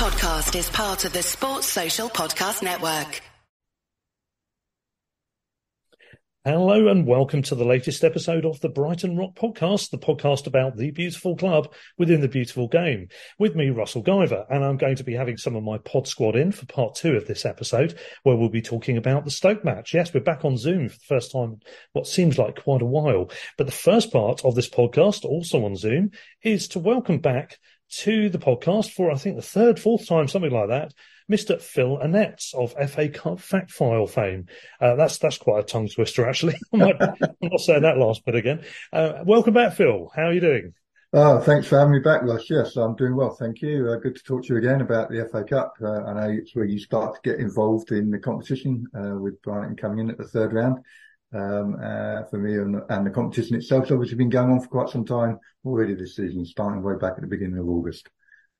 podcast is part of the Sports Social Podcast Network. Hello and welcome to the latest episode of the Brighton Rock Podcast, the podcast about the beautiful club within the beautiful game. With me, Russell Guyver, and I'm going to be having some of my pod squad in for part two of this episode, where we'll be talking about the Stoke match. Yes, we're back on Zoom for the first time, what seems like quite a while. But the first part of this podcast, also on Zoom, is to welcome back to the podcast for, I think, the third, fourth time, something like that, Mr. Phil Annets of FA Cup Fact File fame. Uh, that's that's quite a tongue twister, actually. I'm not saying that last bit again. Uh, welcome back, Phil. How are you doing? Oh, thanks for having me back, Russ. Yes, I'm doing well, thank you. Uh, good to talk to you again about the FA Cup. Uh, I know it's where you start to get involved in the competition uh, with Brighton coming in at the third round. Um, uh, for me and, and, the competition itself has obviously been going on for quite some time already this season, starting way back at the beginning of August.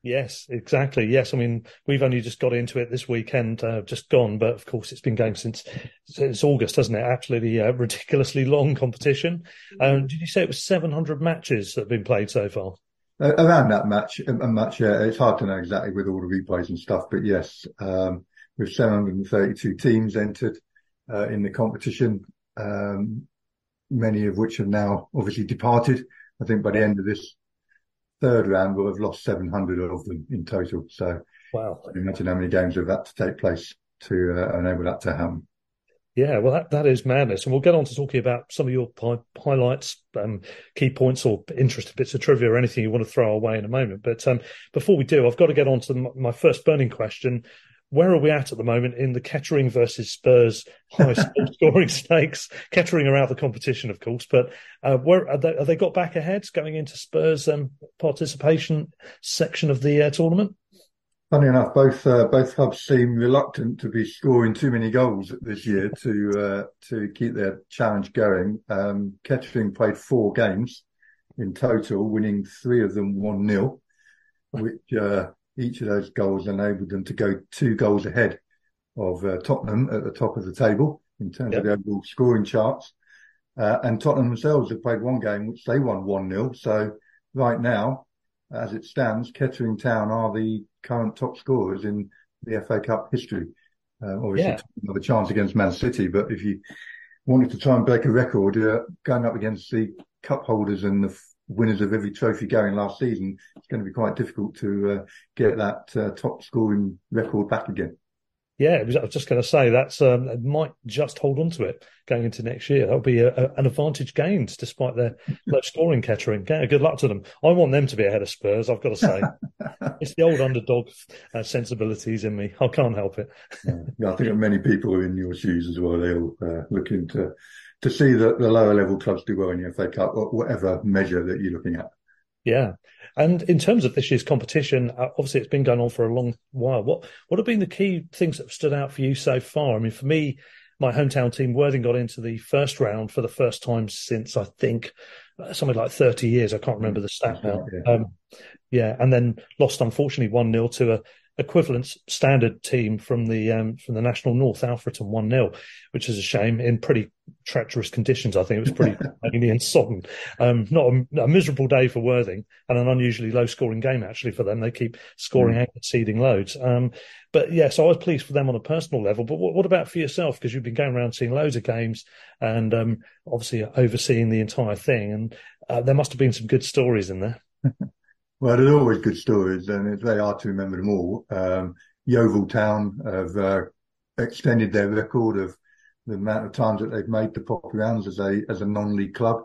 Yes, exactly. Yes, I mean we've only just got into it this weekend, uh, just gone, but of course it's been going since since August, hasn't it? Absolutely uh, ridiculously long competition. Um, did you say it was 700 matches that have been played so far? Uh, around that match, a match. Yeah, it's hard to know exactly with all the replays and stuff, but yes, um, with 732 teams entered uh, in the competition, um, many of which have now obviously departed. I think by the end of this third round, we'll have lost 700 of them in total. So wow. imagine how many games have that to take place to uh, enable that to happen. Yeah, well, that, that is madness. And we'll get on to talking about some of your hi- highlights, um, key points, or interesting bits of trivia or anything you want to throw away in a moment. But um, before we do, I've got to get on to my first burning question, where are we at at the moment in the Kettering versus Spurs high scoring stakes? Kettering are out of the competition, of course, but uh, where are they, are they, got back ahead going into Spurs um, participation section of the uh, tournament? Funny enough, both uh, both clubs seem reluctant to be scoring too many goals this year to uh, to keep their challenge going. Um, Kettering played four games in total, winning three of them one 0 which uh, each of those goals enabled them to go two goals ahead of uh, Tottenham at the top of the table in terms yep. of the overall scoring charts. Uh, and Tottenham themselves have played one game which they won 1-0. So right now, as it stands, Kettering Town are the current top scorers in the FA Cup history. Uh, obviously, yeah. have a chance against Man City, but if you wanted to try and break a record, uh, going up against the cup holders and the winners of every trophy going last season, it's going to be quite difficult to uh, get that uh, top scoring record back again. Yeah, I was just going to say that's um, might just hold on to it going into next year. That'll be a, a, an advantage gained despite their low scoring. Yeah, good luck to them. I want them to be ahead of Spurs. I've got to say, it's the old underdog uh, sensibilities in me. I can't help it. yeah, I think many people are in your shoes as well. They'll uh, looking to to see that the lower level clubs do well in the FA Cup, or whatever measure that you're looking at. Yeah. And in terms of this year's competition, uh, obviously it's been going on for a long while. What what have been the key things that have stood out for you so far? I mean, for me, my hometown team, Worthing, got into the first round for the first time since I think uh, something like 30 years. I can't remember the stat now. Yeah. Um, yeah, and then lost unfortunately one 0 to a equivalent standard team from the um, from the National North, Alfreton one 0 which is a shame in pretty treacherous conditions. I think it was pretty rainy and sodden. Um, not a, a, miserable day for Worthing and an unusually low scoring game actually for them. They keep scoring mm. and conceding loads. Um, but yes, yeah, so I was pleased for them on a personal level. But what, what about for yourself? Because you've been going around seeing loads of games and um, obviously overseeing the entire thing, and uh, there must have been some good stories in there. Well, there's always good stories, and it's very hard to remember them all. Um, Yeovil Town have uh, extended their record of the amount of times that they've made the proper rounds as a as a non-league club.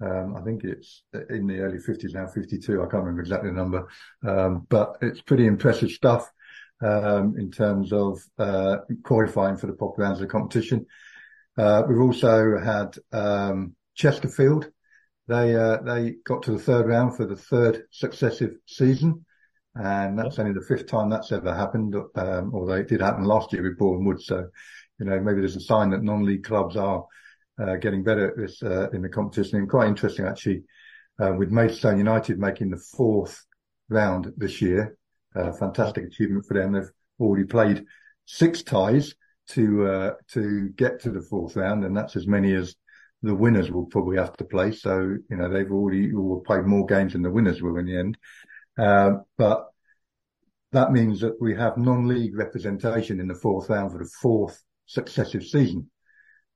Um, I think it's in the early 50s now, 52. I can't remember exactly the number, um, but it's pretty impressive stuff um, in terms of uh, qualifying for the proper rounds of the competition. Uh, we've also had um, Chesterfield they uh, they got to the third round for the third successive season, and that's only the fifth time that's ever happened. Um, although it did happen last year with Boreham Wood, so you know maybe there's a sign that non-league clubs are uh, getting better at this uh, in the competition. And quite interesting actually, uh, with Maidstone United making the fourth round this year. fantastic achievement for them. They've already played six ties to uh, to get to the fourth round, and that's as many as the winners will probably have to play. So, you know, they've already will play more games than the winners will in the end. Uh, but that means that we have non-league representation in the fourth round for the fourth successive season,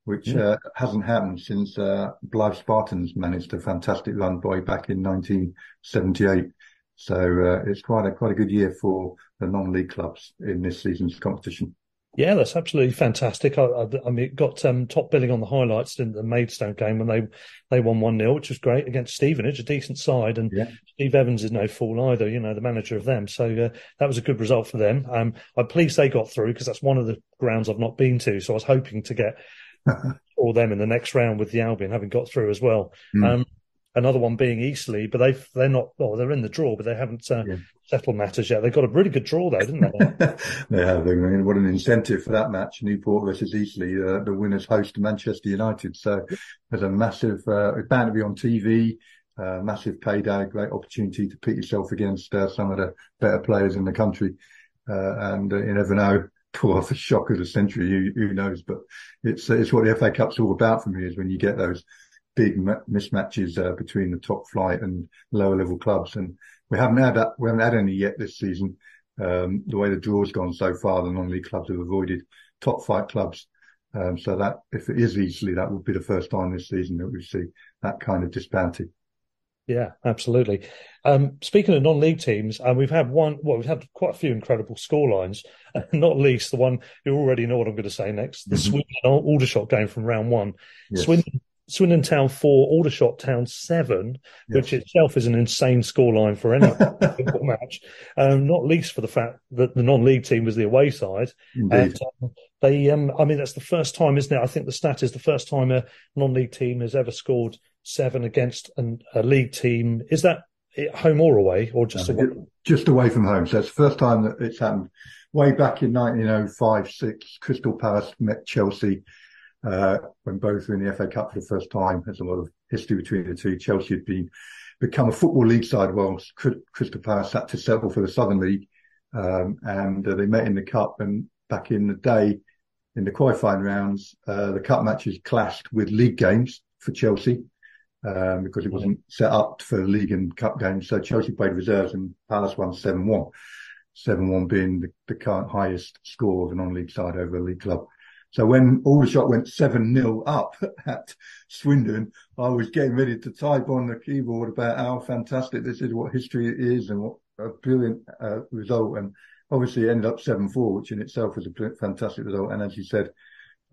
which mm. uh, hasn't happened since uh, Blyth Spartans managed a fantastic run by back in 1978. So uh, it's quite a quite a good year for the non-league clubs in this season's competition. Yeah, that's absolutely fantastic. I, I, I mean, it got um, top billing on the highlights in the Maidstone game when they they won one 0 which was great against Stevenage, a decent side, and yeah. Steve Evans is no fool either. You know, the manager of them, so uh, that was a good result for them. Um, I'm pleased they got through because that's one of the grounds I've not been to. So I was hoping to get all them in the next round with the Albion having got through as well. Mm. Um, another one being Eastleigh, but they've they're not. Well, they're in the draw, but they haven't uh, yeah. settled matters yet. They've got a really good draw though, didn't they? they have. I mean, what an incentive for that match, Newport versus Eastleigh. Uh, the winners host Manchester United, so there's a massive. Uh, it's bound to be on TV. Uh, massive payday, great opportunity to pit yourself against uh, some of the better players in the country, uh, and you never know. Pull off the shock of the century, who, who knows? But it's it's what the FA Cup's all about for me is when you get those big mismatches uh, between the top flight and lower level clubs. And we haven't had that, we haven't had any yet this season. Um, the way the draw's gone so far, the non-league clubs have avoided top flight clubs. Um, so that if it is Eastleigh, that would be the first time this season that we see that kind of disparity. Yeah, absolutely. Um, speaking of non-league teams, and uh, we've had one. Well, we've had quite a few incredible scorelines. Not least the one you already know what I'm going to say next. The mm-hmm. Swindon Aldershot game from round one. Yes. Swindon Swindon Town four, Aldershot Town seven, yes. which itself is an insane scoreline for any football match. Um, not least for the fact that the non-league team was the away side. And, um, they, um, I mean, that's the first time, isn't it? I think the stat is the first time a non-league team has ever scored seven against an, a league team. Is that home or away, or just away? Just away from home. So it's the first time that it's happened. Way back in 1905, six, Crystal Palace met Chelsea uh, when both were in the FA Cup for the first time. There's a lot of history between the two. Chelsea had been become a football league side whilst Crystal Palace had to settle for the Southern League. Um, and uh, they met in the cup and back in the day in the qualifying rounds, uh, the cup matches clashed with league games for Chelsea. Um, because it wasn't set up for league and cup games. So Chelsea played reserves and Palace won 7-1. 7-1 being the, the current highest score of a non-league side over a league club. So when Aldershot went 7 0 up at Swindon, I was getting ready to type on the keyboard about how fantastic this is, what history it is and what a brilliant uh, result. And obviously it ended up 7 4, which in itself was a fantastic result. And as you said,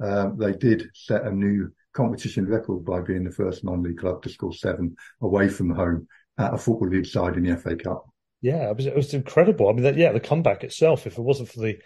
uh, they did set a new competition record by being the first non-league club to score seven away from home at a football league side in the FA Cup. Yeah, it was, it was incredible. I mean, that, yeah, the comeback itself, if it wasn't for the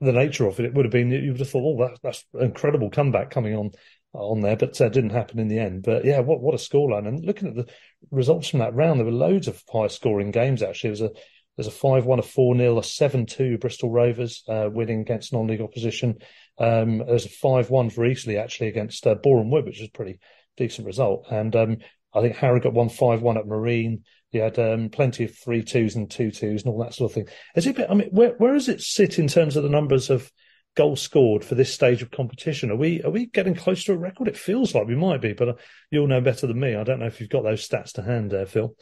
the nature of it, it would have been you would have thought, oh, that, that's incredible comeback coming on on there, but uh, didn't happen in the end. But yeah, what what a scoreline! And looking at the results from that round, there were loads of high scoring games. Actually, there was a there's a five one, a four 0 a seven two Bristol Rovers uh, winning against non league opposition. Um, there's a five one for Eastleigh actually against uh, Boreham Wood, which is a pretty decent result. And um, I think Harrogate won five one at Marine. You had um, plenty of three twos and two twos and all that sort of thing. Is it? I mean, where where does it sit in terms of the numbers of goals scored for this stage of competition? Are we are we getting close to a record? It feels like we might be, but uh, you'll know better than me. I don't know if you've got those stats to hand, there, Phil.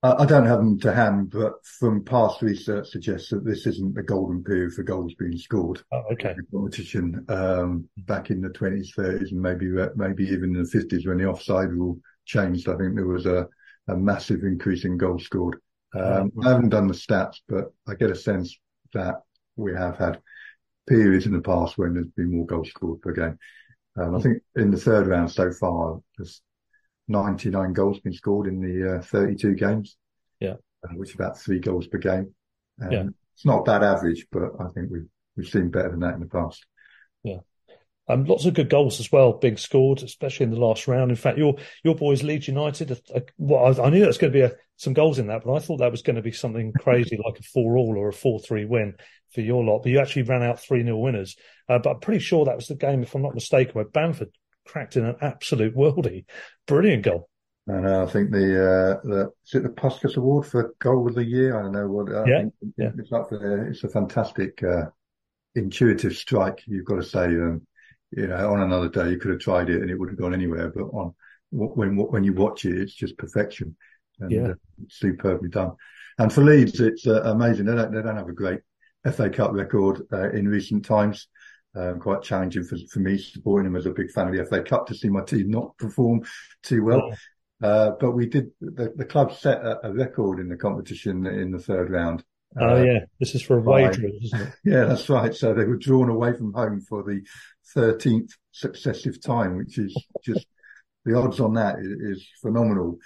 I don't have them to hand, but from past research suggests that this isn't the golden period for goals being scored. Oh, okay. competition um, back in the 20s, 30s, and maybe maybe even in the 50s when the offside rule changed. I think there was a a massive increase in goals scored. Um, I haven't done the stats, but I get a sense that we have had periods in the past when there's been more goals scored per game. Um, I think in the third round so far, there's 99 goals been scored in the uh, 32 games. Yeah. Uh, which is about three goals per game. Um, yeah. It's not a bad average, but I think we've, we've seen better than that in the past. Yeah. Um, lots of good goals as well being scored, especially in the last round. In fact, your your boys Leeds United. Uh, well, I, I knew there was going to be a, some goals in that, but I thought that was going to be something crazy like a four all or a four three win for your lot. But you actually ran out three 0 winners. Uh, but I'm pretty sure that was the game, if I'm not mistaken, where Bamford cracked in an absolute worldie. Brilliant goal. And uh, I think the uh, the is it the Puskas Award for goal of the year? I don't know what. I yeah, yeah. It's up there. It's a fantastic, uh, intuitive strike. You've got to say. Um, you know, on another day you could have tried it and it would have gone anywhere, but on when when you watch it, it's just perfection and yeah. uh, superbly done. And for Leeds, it's uh, amazing. They don't, they don't have a great FA Cup record uh, in recent times. Um, quite challenging for, for me supporting them as a big fan of the FA Cup to see my team not perform too well. Uh, but we did, the, the club set a, a, record in the competition in the third round. Oh, uh, yeah. This is for away draws, isn't it? Yeah, that's right. So they were drawn away from home for the 13th successive time, which is just the odds on that is, is phenomenal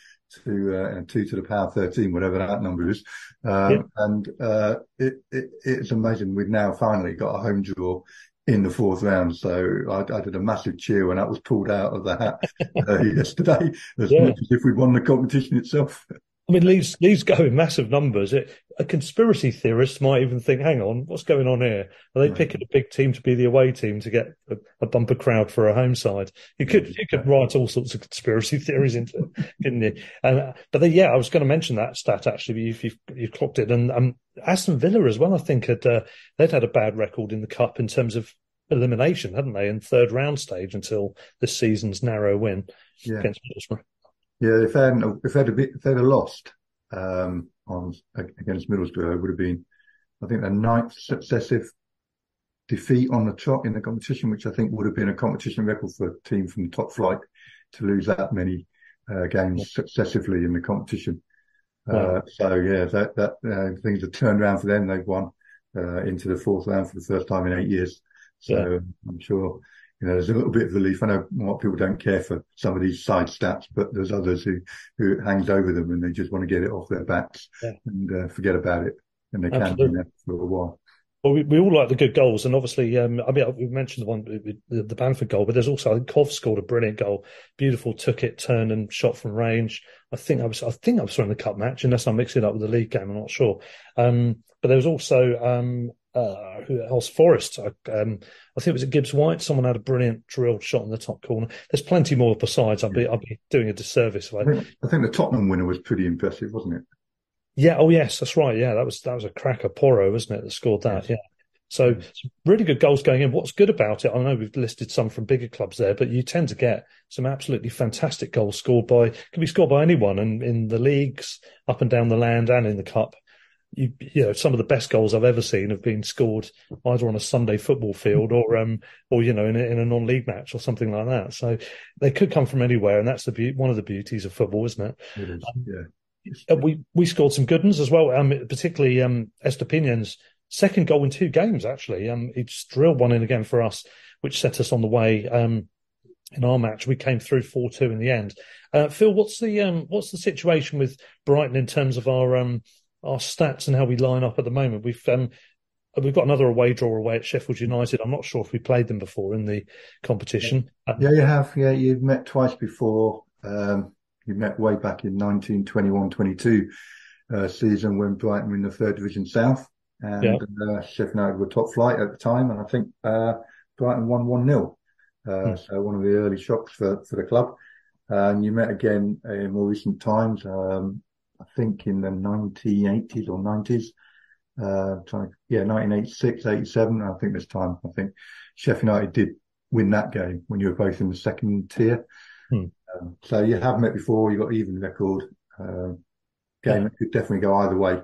to uh, two to the power 13, whatever that number is. Um, yeah. And uh, it, it, it's amazing. We've now finally got a home draw in the fourth round. So I, I, did a massive cheer when that was pulled out of the hat uh, yesterday, as yeah. much as if we'd won the competition itself. I mean, Leeds, Leeds go in massive numbers. It, a conspiracy theorist might even think, hang on, what's going on here? Are they right. picking a big team to be the away team to get a, a bumper crowd for a home side? You could, you could write all sorts of conspiracy theories into it, couldn't you? And, but then, yeah, I was going to mention that stat actually, if you've, you've clocked it. And um, Aston Villa as well, I think had, uh, they'd had a bad record in the cup in terms of elimination, hadn't they, in third round stage until this season's narrow win yeah. against Middlesbrough. Yeah, if they hadn't, if they'd, bit, if they'd have lost um, on against Middlesbrough, it would have been, I think, the ninth successive defeat on the trot in the competition, which I think would have been a competition record for a team from the top flight to lose that many uh, games successively in the competition. Uh. Uh, so yeah, that that uh, things have turned around for them. They've won uh, into the fourth round for the first time in eight years. So yeah. I'm sure you know, there's a little bit of relief. I know a lot of people don't care for some of these side stats, but there's others who, who it hangs over them and they just want to get it off their backs yeah. and uh, forget about it. And they can do that for a while. Well, we, we all like the good goals, and obviously, um, I mean, we mentioned the one, the, the Bamford goal, but there's also I think Kov scored a brilliant goal, beautiful, took it, turned, and shot from range. I think I was, I think I was in the cup match, unless I'm mixing it up with the league game. I'm not sure. Um, but there was also um, uh, who else? Forest. I, um, I think it was at Gibbs White. Someone had a brilliant drilled shot in the top corner. There's plenty more besides. I'd be, I'd be doing a disservice. I think, I think the Tottenham winner was pretty impressive, wasn't it? Yeah. Oh, yes, that's right. Yeah, that was that was a cracker. Porro, wasn't it, that scored that? Yes. Yeah. So really good goals going in. What's good about it? I know we've listed some from bigger clubs there, but you tend to get some absolutely fantastic goals scored by can be scored by anyone, and in the leagues up and down the land and in the cup you, you know, some of the best goals I've ever seen have been scored either on a Sunday football field or, um, or you know, in a, in a non-league match or something like that. So they could come from anywhere, and that's the be- one of the beauties of football, isn't it? It is, um, yeah. We we scored some good ones as well, um, particularly um, Estupiñán's second goal in two games. Actually, um, he drilled one in again for us, which set us on the way. Um, in our match, we came through four two in the end. Uh, Phil, what's the um, what's the situation with Brighton in terms of our um, our stats and how we line up at the moment. We've um, we've got another away draw away at Sheffield United. I'm not sure if we played them before in the competition. Yeah, you have. Yeah, you've met twice before. Um, you met way back in 1921-22 uh, season when Brighton were in the third division south and yeah. uh, Sheffield United were top flight at the time. And I think uh, Brighton won 1-0. Uh, hmm. So one of the early shocks for, for the club. And you met again in more recent times. Um, I think in the 1980s or 90s. Uh, trying, yeah, 1986, 87. I think this time, I think Sheffield United did win that game when you were both in the second tier. Hmm. Um, so you have met before. You got even record. Uh, game that could definitely go either way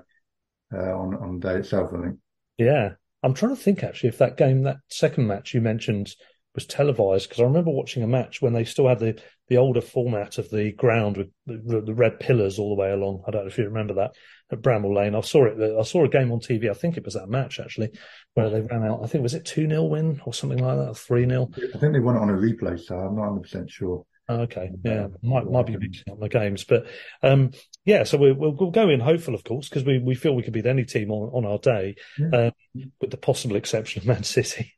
uh, on on the day itself. I think. Yeah, I'm trying to think actually if that game, that second match you mentioned, was televised because I remember watching a match when they still had the, the older format of the ground with the, the, red pillars all the way along. I don't know if you remember that at Bramall Lane. I saw it. I saw a game on TV. I think it was that match actually where they ran out. I think was it two 0 win or something like that, three 0 I think they won it on a replay, so I'm not 100 percent sure. Okay, yeah, might might be mixing up the games, but um, yeah. So we, will we'll go in hopeful, of course, because we, we feel we could beat any team on, on our day, yeah. um, with the possible exception of Man City.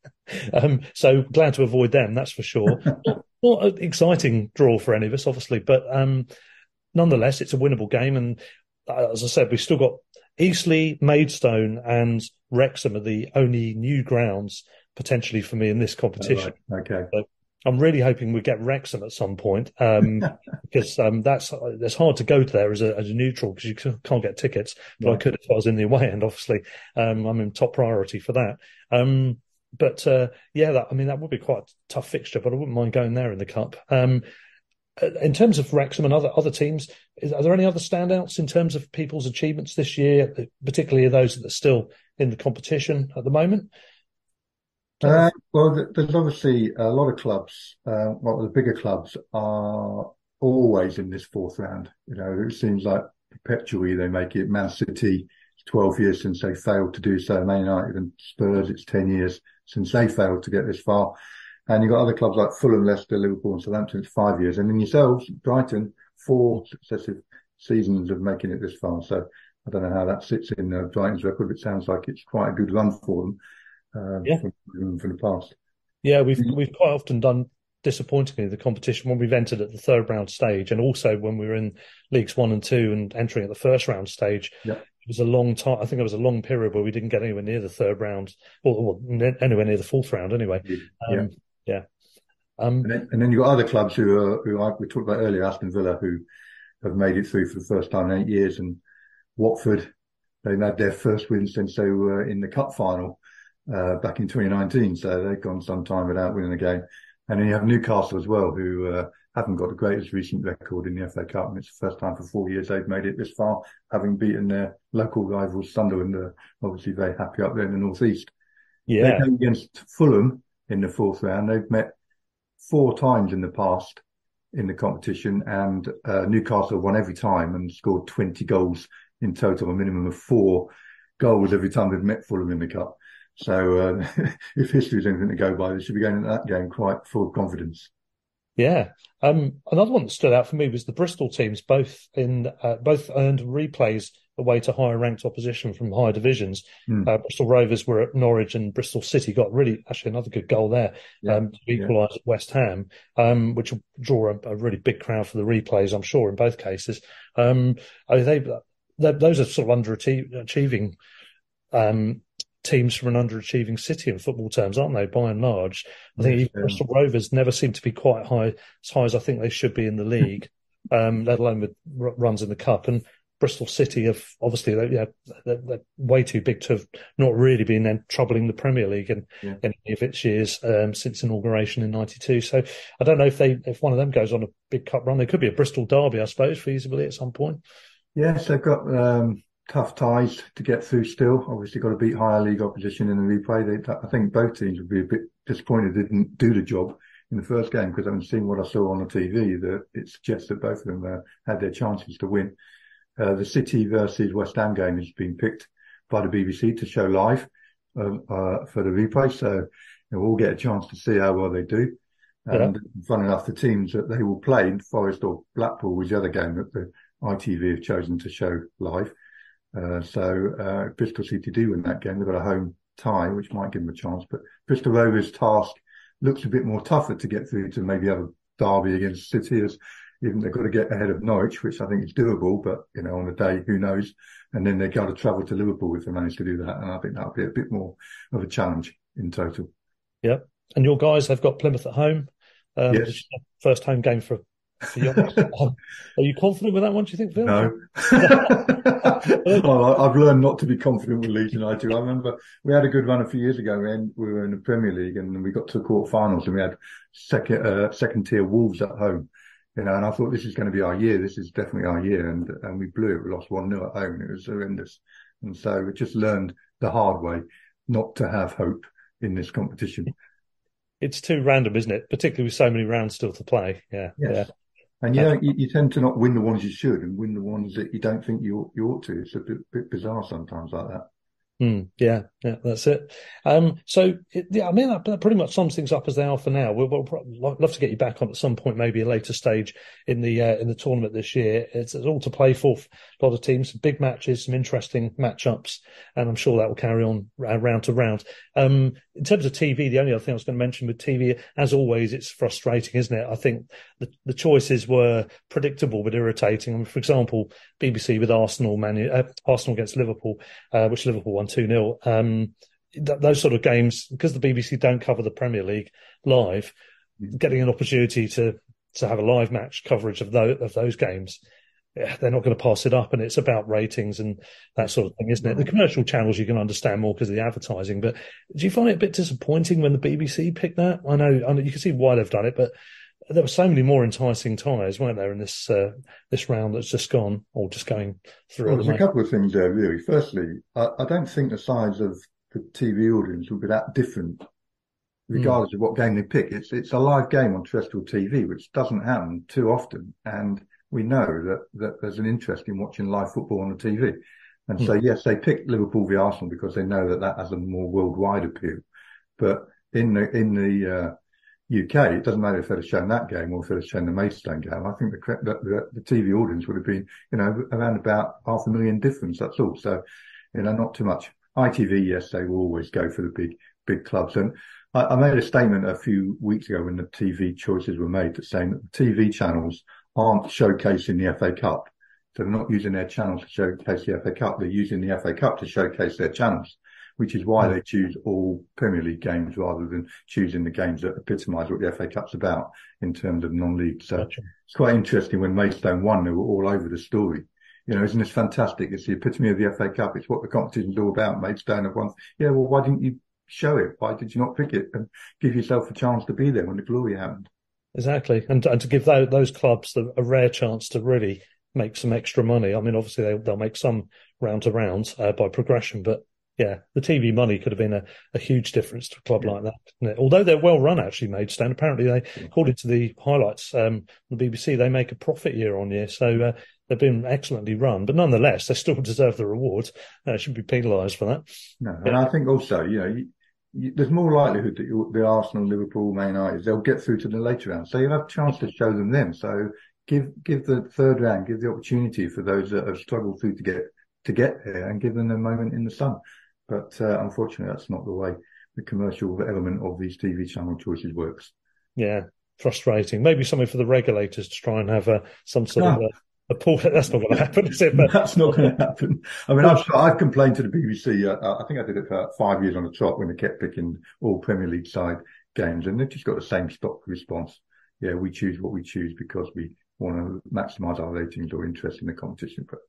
um, so glad to avoid them, that's for sure. not, not, an exciting draw for any of us, obviously, but um, nonetheless, it's a winnable game. And uh, as I said, we've still got Eastleigh, Maidstone, and Wrexham are the only new grounds potentially for me in this competition. right. Okay. So I'm really hoping we get Wrexham at some point um, because um, that's it's hard to go to there as a, as a neutral because you can't get tickets. But yeah. I could if I was in the away end. Obviously, um, I'm in top priority for that. Um, but uh, yeah, that, I mean that would be quite a tough fixture, but I wouldn't mind going there in the cup. Um, uh, in terms of Wrexham and other other teams, is, are there any other standouts in terms of people's achievements this year, particularly those that are still in the competition at the moment? Uh, well, there's obviously a lot of clubs. Uh, well, the bigger clubs are always in this fourth round. You know, it seems like perpetually they make it. Man City, it's 12 years since they failed to do so. Man United and Spurs, it's 10 years since they failed to get this far. And you've got other clubs like Fulham, Leicester, Liverpool and Southampton, it's five years. And then yourselves, Brighton, four successive seasons of making it this far. So I don't know how that sits in uh, Brighton's record, but it sounds like it's quite a good run for them um, yeah. from, from, the past. Yeah, we've mm. we've quite often done disappointingly the competition when we've entered at the third round stage, and also when we were in leagues one and two and entering at the first round stage. Yeah. It was a long time. I think it was a long period where we didn't get anywhere near the third round, or, or anywhere near the fourth round. Anyway, yeah. Um, yeah. Um, and, then, and then you've got other clubs who are who I, we talked about earlier, Aston Villa, who have made it through for the first time in eight years, and Watford, they've had their first win since they were in the cup final uh, back in 2019. So they've gone some time without winning a game. And then you have Newcastle as well, who uh, haven't got the greatest recent record in the FA Cup. And it's the first time for four years they've made it this far, having beaten their local rivals, Sunderland, uh, obviously very happy up there in the northeast. Yeah. They came against Fulham in the fourth round. They've met four times in the past in the competition and uh, Newcastle won every time and scored 20 goals in total, a minimum of four goals every time they've met Fulham in the cup. So uh, if history is anything to go by, they should be going into that game quite full of confidence. Yeah. Um, another one that stood out for me was the Bristol teams, both in uh, both earned replays away to higher ranked opposition from higher divisions. Mm. Uh, Bristol Rovers were at Norwich and Bristol City got really actually another good goal there yeah. um, to equalise yeah. at West Ham, um, which will draw a, a, really big crowd for the replays, I'm sure, in both cases. Um, they, they, those are sort of underachieving um, teams from an underachieving city in football terms, aren't they? By and large, I think yeah. Bristol Rovers never seem to be quite high as high as I think they should be in the league, um, let alone with r- runs in the cup. And Bristol City have obviously they, yeah, they're, they're, way too big to have not really been then troubling the Premier League in, yeah. in any of its years um, since inauguration in '92. So I don't know if they if one of them goes on a big cup run, there could be a Bristol derby, I suppose, feasibly at some point. Yes, they've got um, tough ties to get through still. Obviously got to beat higher league opposition in the replay. They, I think both teams would be a bit disappointed they didn't do the job in the first game because I've seen what I saw on the TV that it suggests that both of them uh, had their chances to win. Uh, the City versus West Ham game has been picked by the BBC to show live um, uh, for the replay. So you know, we'll get a chance to see how well they do. And yeah. fun enough, the teams that they will play, Forest or Blackpool, was the other game that the ITV have chosen to show live. Uh, so uh, Bristol City do win that game. They've got a home tie, which might give them a chance. But Bristol Rovers' task looks a bit more tougher to get through to maybe have a derby against City as even they've got to get ahead of Norwich, which I think is doable, but you know, on the day, who knows? And then they've got to travel to Liverpool if they manage to do that. And I think that'll be a bit more of a challenge in total. Yep. And your guys have got Plymouth at home. Um, yes. First home game for are you confident with that one? Do you think, Phil? No. well, I've learned not to be confident with Leeds United. I remember we had a good run a few years ago, and we were in the Premier League, and we got to the quarterfinals, and we had second uh, second tier Wolves at home. You know, and I thought this is going to be our year. This is definitely our year, and and we blew it. We lost one 0 at home. It was horrendous, and so we just learned the hard way not to have hope in this competition. It's too random, isn't it? Particularly with so many rounds still to play. Yeah, yes. yeah. And you know, you, you, tend to not win the ones you should and win the ones that you don't think you, you ought to. It's a bit, bit bizarre sometimes like that. Mm, yeah, yeah, that's it. Um, so it, yeah, I mean that, pretty much sums things up as they are for now. We'll, we'll love to get you back on at some point, maybe a later stage in the uh, in the tournament this year. It's, it's, all to play for. A lot of teams, some big matches, some interesting matchups, and I'm sure that will carry on round to round. Um, in terms of TV, the only other thing I was going to mention with TV, as always, it's frustrating, isn't it? I think the, the choices were predictable but irritating. I mean, for example, BBC with Arsenal, uh, Arsenal against Liverpool, uh, which Liverpool won 2 0. Um, th- those sort of games, because the BBC don't cover the Premier League live, getting an opportunity to, to have a live match coverage of those, of those games they're not going to pass it up. And it's about ratings and that sort of thing, isn't it? The commercial channels you can understand more because of the advertising. But do you find it a bit disappointing when the BBC picked that? I know, I know you can see why they've done it, but there were so many more enticing ties, weren't there, in this uh, this round that's just gone or just going through? Well, there's a couple of things there, really. Firstly, I, I, don't think the size of the TV audience will be that different, regardless mm. of what game they pick. It's it's a live game on terrestrial TV, which doesn't happen too often, and we know that that there's an interest in watching live football on the TV. And mm. so, yes, they picked Liverpool v Arsenal because they know that that has a more worldwide appeal. But in the in the uh, UK, it doesn't matter if they'd have shown that game or if they'd have shown the Maidstone game. I think the, the, the TV audience would have been, you know, around about half a million difference. That's all. So, you know, not too much. ITV, yes, they will always go for the big, big clubs. And I, I made a statement a few weeks ago when the TV choices were made that saying that the TV channels aren't showcasing the FA Cup. So they're not using their channels to showcase the FA Cup. They're using the FA Cup to showcase their channels which is why they choose all Premier League games rather than choosing the games that epitomise what the FA Cup's about in terms of non-league. So it's quite interesting when Maidstone won, they were all over the story. You know, isn't this fantastic? It's the epitome of the FA Cup. It's what the competition's all about. Maidstone have won. Yeah, well, why didn't you show it? Why did you not pick it and give yourself a chance to be there when the glory happened? Exactly, and and to give those, those clubs a rare chance to really make some extra money. I mean, obviously they, will make some round to round uh, by progression, but yeah, the TV money could have been a, a huge difference to a club yeah. like that. Although they're well run, actually, Maidstone. Apparently, they, according to the highlights, um, the BBC, they make a profit year on year. So uh, they've been excellently run, but nonetheless, they still deserve the reward. Uh, should be penalised for that. No, and I think also, you know, you, you, there's more likelihood that the Arsenal, Liverpool, Man United, they'll get through to the later round. So you have a chance to show them them. So give give the third round, give the opportunity for those that have struggled through to get to get there, and give them a moment in the sun. But uh, unfortunately, that's not the way the commercial element of these TV channel choices works. Yeah, frustrating. Maybe something for the regulators to try and have a, some sort no. of a, a pull. That's not going to happen, is it? But... That's not going to happen. I mean, I've, I've complained to the BBC. Uh, I think I did it for five years on the trot when they kept picking all Premier League side games, and they've just got the same stock response. Yeah, we choose what we choose because we want to maximise our ratings or interest in the competition. But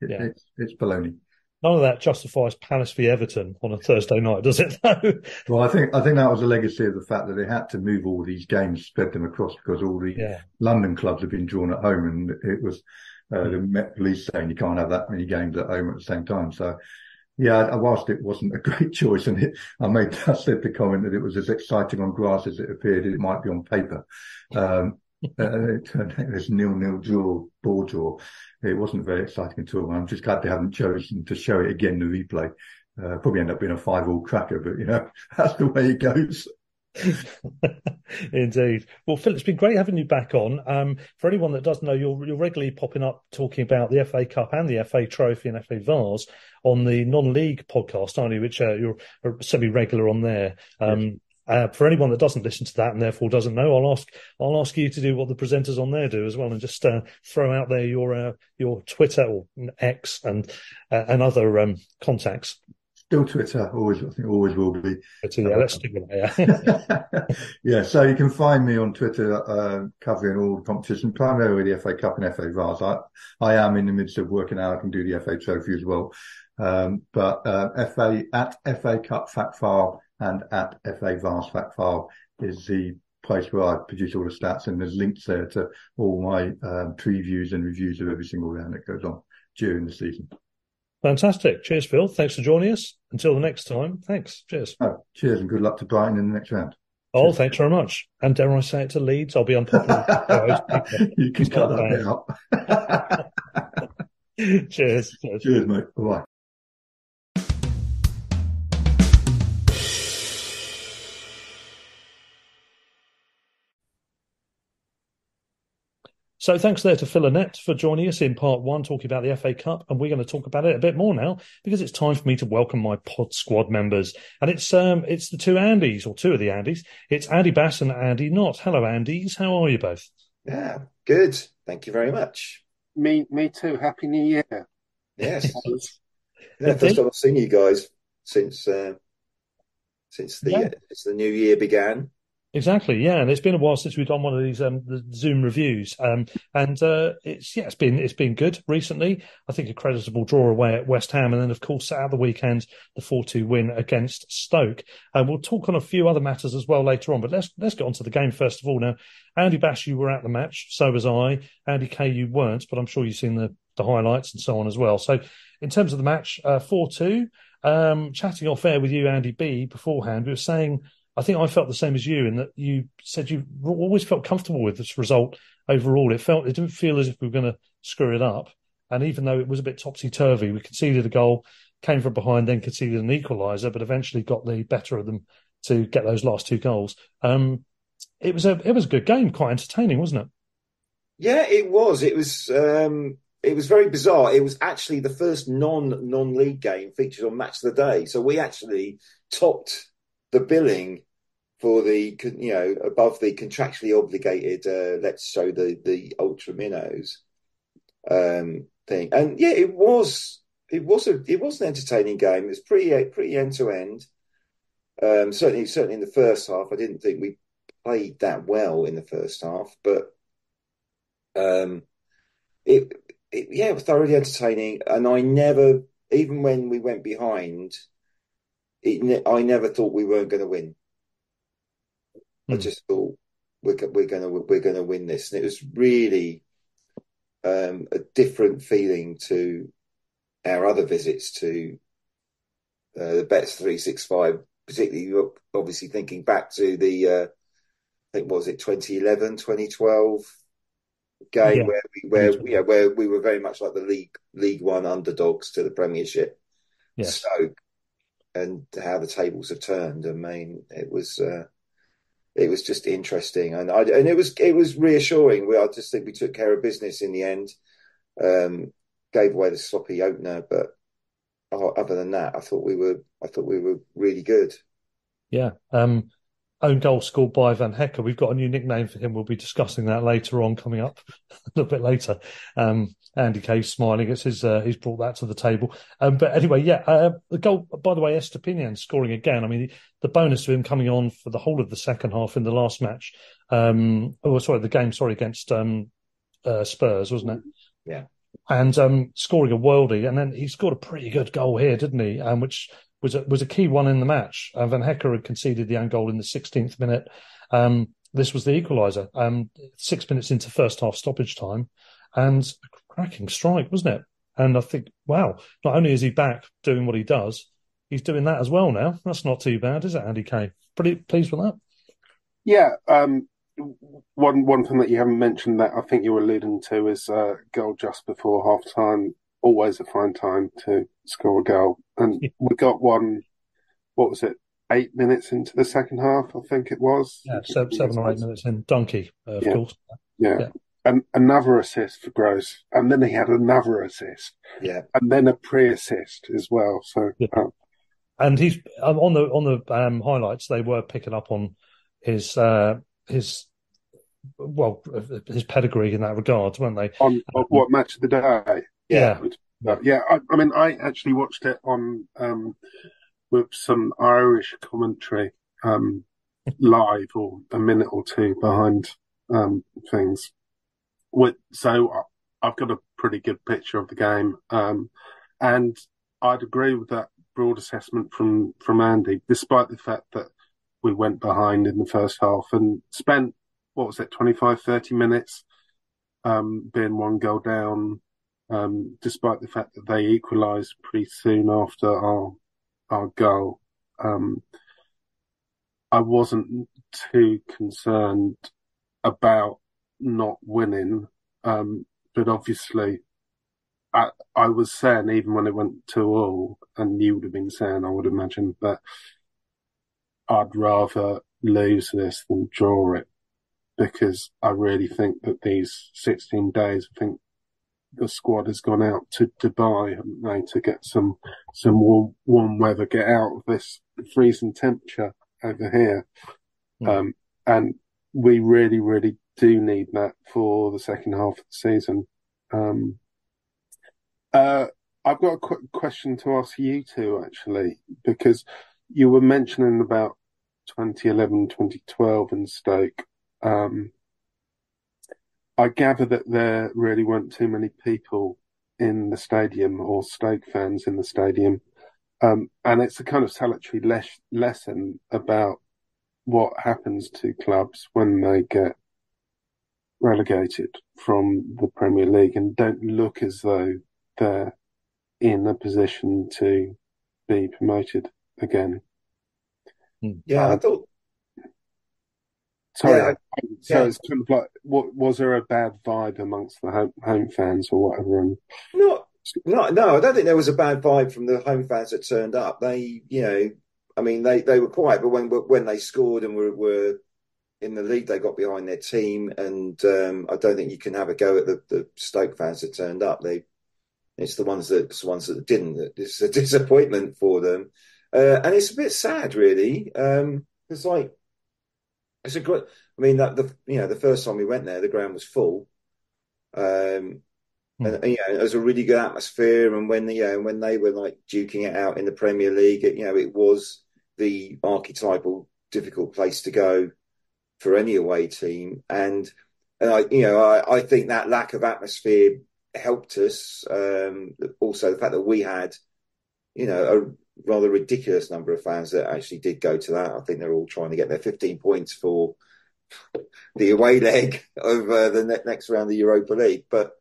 it, yeah. it's, it's baloney none of that justifies Palace v Everton on a Thursday night, does it? Though? well, I think I think that was a legacy of the fact that they had to move all these games, spread them across because all the yeah. London clubs have been drawn at home, and it was uh, the Met Police saying you can't have that many games at home at the same time. So. Yeah, whilst it wasn't a great choice, and it, I made I said the comment that it was as exciting on grass as it appeared it might be on paper. Um, uh, it turned out it was nil nil draw, ball draw. It wasn't very exciting at all. I'm just glad they haven't chosen to show it again, the replay. Uh, probably end up being a five all cracker, but you know, that's the way it goes. Indeed. Well, Phil, it's been great having you back on. Um, for anyone that doesn't know, you're, you're regularly popping up talking about the FA Cup and the FA Trophy and FA Vase on the non-league podcast, aren't you? Which uh, you're semi-regular on there. Um, yes. Uh, for anyone that doesn't listen to that and therefore doesn't know, I'll ask I'll ask you to do what the presenters on there do as well, and just uh, throw out there your uh, your Twitter or X and uh, and other um, contacts. Still Twitter, always I think always will be. Twitter, yeah, let's stick with that. Yeah. yeah, so you can find me on Twitter uh, covering all the competition, primarily the FA Cup and FA Vase. I I am in the midst of working out I can do the FA Trophy as well, um, but uh, FA at FA Cup Fact File and at FA Vase Fact File is the place where I produce all the stats and there's links there to all my um, previews and reviews of every single round that goes on during the season. Fantastic. Cheers, Phil. Thanks for joining us. Until the next time, thanks. Cheers. Oh, cheers and good luck to Brighton in the next round. Oh, cheers. thanks very much. And dare I say it to Leeds? I'll be unpopular. you can cut that out. cheers. Cheers, cheers mate. Bye. So thanks there to Phil Annets for joining us in part one, talking about the FA Cup, and we're going to talk about it a bit more now because it's time for me to welcome my pod squad members, and it's um it's the two Andys or two of the Andys. It's Andy Bass and Andy Knott. Hello, Andys. How are you both? Yeah, good. Thank you very much. Me, me too. Happy New Year. Yes. yeah, first time I've seen you guys since uh, since the yeah. uh, since the new year began. Exactly, yeah, and it's been a while since we've done one of these um, the Zoom reviews, um, and uh, it's yeah, it's been it's been good recently. I think a creditable draw away at West Ham, and then of course at the weekend the four two win against Stoke. And we'll talk on a few other matters as well later on, but let's let's get on to the game first of all. Now, Andy Bass, you were at the match, so was I. Andy Kay, you weren't, but I'm sure you've seen the the highlights and so on as well. So, in terms of the match, uh, four two. Um, chatting off air with you, Andy B, beforehand, we were saying I think I felt the same as you in that you said you always felt comfortable with this result overall. It felt it didn't feel as if we were going to screw it up. And even though it was a bit topsy turvy, we conceded a goal, came from behind, then conceded an equaliser, but eventually got the better of them to get those last two goals. Um, it was a it was a good game, quite entertaining, wasn't it? Yeah, it was. It was. Um, it was very bizarre. It was actually the first non non league game featured on Match of the Day, so we actually topped the billing for the you know above the contractually obligated uh, let's show the the ultra minnows um, thing. And yeah it was it was a it was an entertaining game. It was pretty pretty end to end. Um, certainly certainly in the first half. I didn't think we played that well in the first half but um, it, it yeah it was thoroughly entertaining. And I never even when we went behind it, I never thought we weren't going to win I hmm. just thought we're we're gonna we're gonna win this, and it was really um, a different feeling to our other visits to uh, the Bets three six five, particularly obviously thinking back to the uh, I think was it 2011, 2012 game yeah. where we where yeah, where we were very much like the league League One underdogs to the Premiership. Yes. Stoke and how the tables have turned. I mean, it was uh, it was just interesting, and I, and it was it was reassuring. We, I just think we took care of business in the end. Um, gave away the sloppy opener, but other than that, I thought we were I thought we were really good. Yeah. Um, own goal scored by Van Hecke. We've got a new nickname for him. We'll be discussing that later on, coming up a little bit later. Um, Andy Kay's smiling. It's his, uh, he's brought that to the table. Um, but anyway, yeah, uh, the goal, by the way, Estupiñán scoring again. I mean, the bonus of him coming on for the whole of the second half in the last match. Um, oh, sorry, the game, sorry, against, um, uh, Spurs, wasn't it? Yeah. And, um, scoring a worldie. And then he scored a pretty good goal here, didn't he? Um, which, was a, was a key one in the match. Uh, Van Hecke had conceded the own goal in the 16th minute. Um, this was the equaliser. Um, six minutes into first half stoppage time, and cracking strike, wasn't it? And I think, wow, not only is he back doing what he does, he's doing that as well now. That's not too bad, is it, Andy Kay? Pretty pleased with that. Yeah. Um, one one thing that you haven't mentioned that I think you were alluding to is uh, goal just before half time always a fine time to score a goal. And we got one, what was it, eight minutes into the second half, I think it was. Yeah, seven, seven or eight minutes in. Donkey, uh, of yeah. course. Yeah. yeah. And another assist for Gross. And then he had another assist. Yeah. And then a pre assist as well. So, yeah. um, and he's um, on the on the um, highlights. They were picking up on his uh, his well his pedigree in that regard, weren't they? On, on what match of the day? Yeah. Yeah. yeah. I, I, mean, I actually watched it on, um, with some Irish commentary, um, live or a minute or two behind, um, things. With, so I've got a pretty good picture of the game. Um, and I'd agree with that broad assessment from, from Andy, despite the fact that we went behind in the first half and spent, what was it, 25, 30 minutes, um, being one goal down, um, despite the fact that they equalised pretty soon after our our goal. Um, I wasn't too concerned about not winning, um, but obviously, I I was saying even when it went to all, and you would have been saying, I would imagine that I'd rather lose this than draw it because I really think that these 16 days, I think the squad has gone out to Dubai, haven't they, to get some some warm, warm weather, get out of this freezing temperature over here. Mm. Um, and we really, really do need that for the second half of the season. Um, uh, I've got a quick question to ask you two, actually, because you were mentioning about 2011, 2012 in Stoke. Um, I gather that there really weren't too many people in the stadium or Stoke fans in the stadium. Um, and it's a kind of salutary les- lesson about what happens to clubs when they get relegated from the Premier League and don't look as though they're in a position to be promoted again. Yeah, I Um, thought. Sorry, Yeah, I- so yeah. it's kind of like, what was there a bad vibe amongst the home, home fans or whatever? And Not, no, no, I don't think there was a bad vibe from the home fans that turned up. They, you know, I mean, they, they were quiet, but when when they scored and were, were in the league they got behind their team, and um, I don't think you can have a go at the, the Stoke fans that turned up. They, it's the ones that the ones that didn't. It's a disappointment for them, uh, and it's a bit sad, really. Um, it's like it's a great. I mean, that the you know the first time we went there, the ground was full. Um, and, and, you know, it was a really good atmosphere. And when you know, when they were like duking it out in the Premier League, it, you know, it was the archetypal difficult place to go for any away team. And and I, you know, I, I think that lack of atmosphere helped us. Um, also, the fact that we had, you know, a rather ridiculous number of fans that actually did go to that. I think they're all trying to get their 15 points for the away leg over the ne- next round of the Europa League. But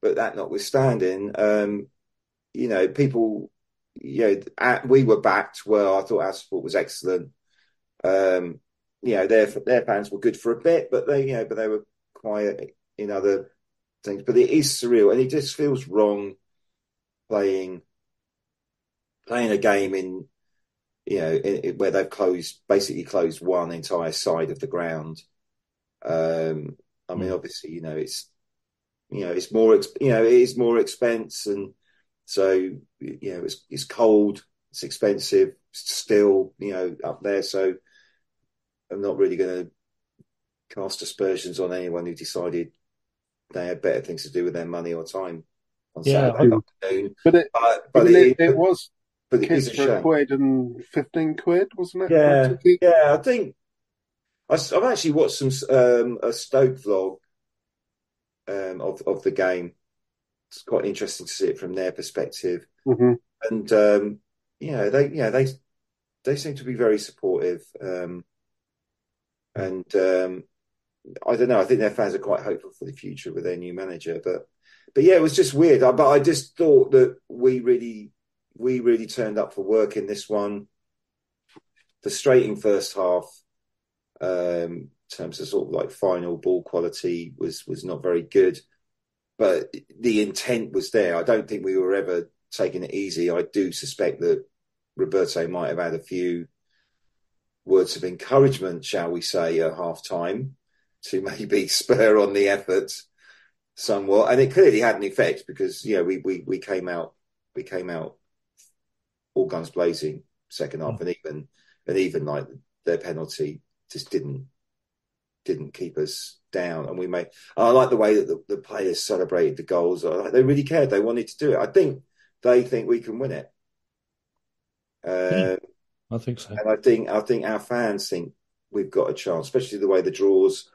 but that notwithstanding, um, you know, people, you know, at, we were backed. Well, I thought our support was excellent. Um, you know, their their fans were good for a bit, but they, you know, but they were quiet in other things. But it is surreal, and it just feels wrong playing playing a game in, you know, in, in- where they've closed basically closed one entire side of the ground. Um, I mean, Mm. obviously, you know, it's you know, it's more, you know, it is more expense, and so you know, it's it's cold, it's expensive, still, you know, up there. So I'm not really going to cast aspersions on anyone who decided they had better things to do with their money or time on Yeah, Saturday afternoon. but it, But, but it, it, was but kids for quid and 15 quid, wasn't it? Yeah, For a ticket? yeah. I think I, have actually watched some um, a Stoke vlog um, of of the game. It's quite interesting to see it from their perspective, Mhm. and um, you know they yeah they they seem to be very supportive, um, and um, I don't know. I think their fans are quite hopeful for the future with their new manager, but but yeah, it was just weird. I- But I just thought that we really we really turned up for work in this one. Frustrating first half um, in terms of sort of like final ball quality was was not very good, but the intent was there. I don't think we were ever taking it easy. I do suspect that Roberto might have had a few words of encouragement, shall we say, at half time to maybe spur on the effort somewhat, and it clearly had an effect because you know we we we came out we came out all guns blazing second half, and even and even like their penalty just didn't didn't keep us down, and we made. I like the way that the, the players celebrated the goals. Like- They really cared. They wanted to do it. I think they think we can win it. Uh, I think so. and I think I think our fans think we've got a chance, especially the way the draws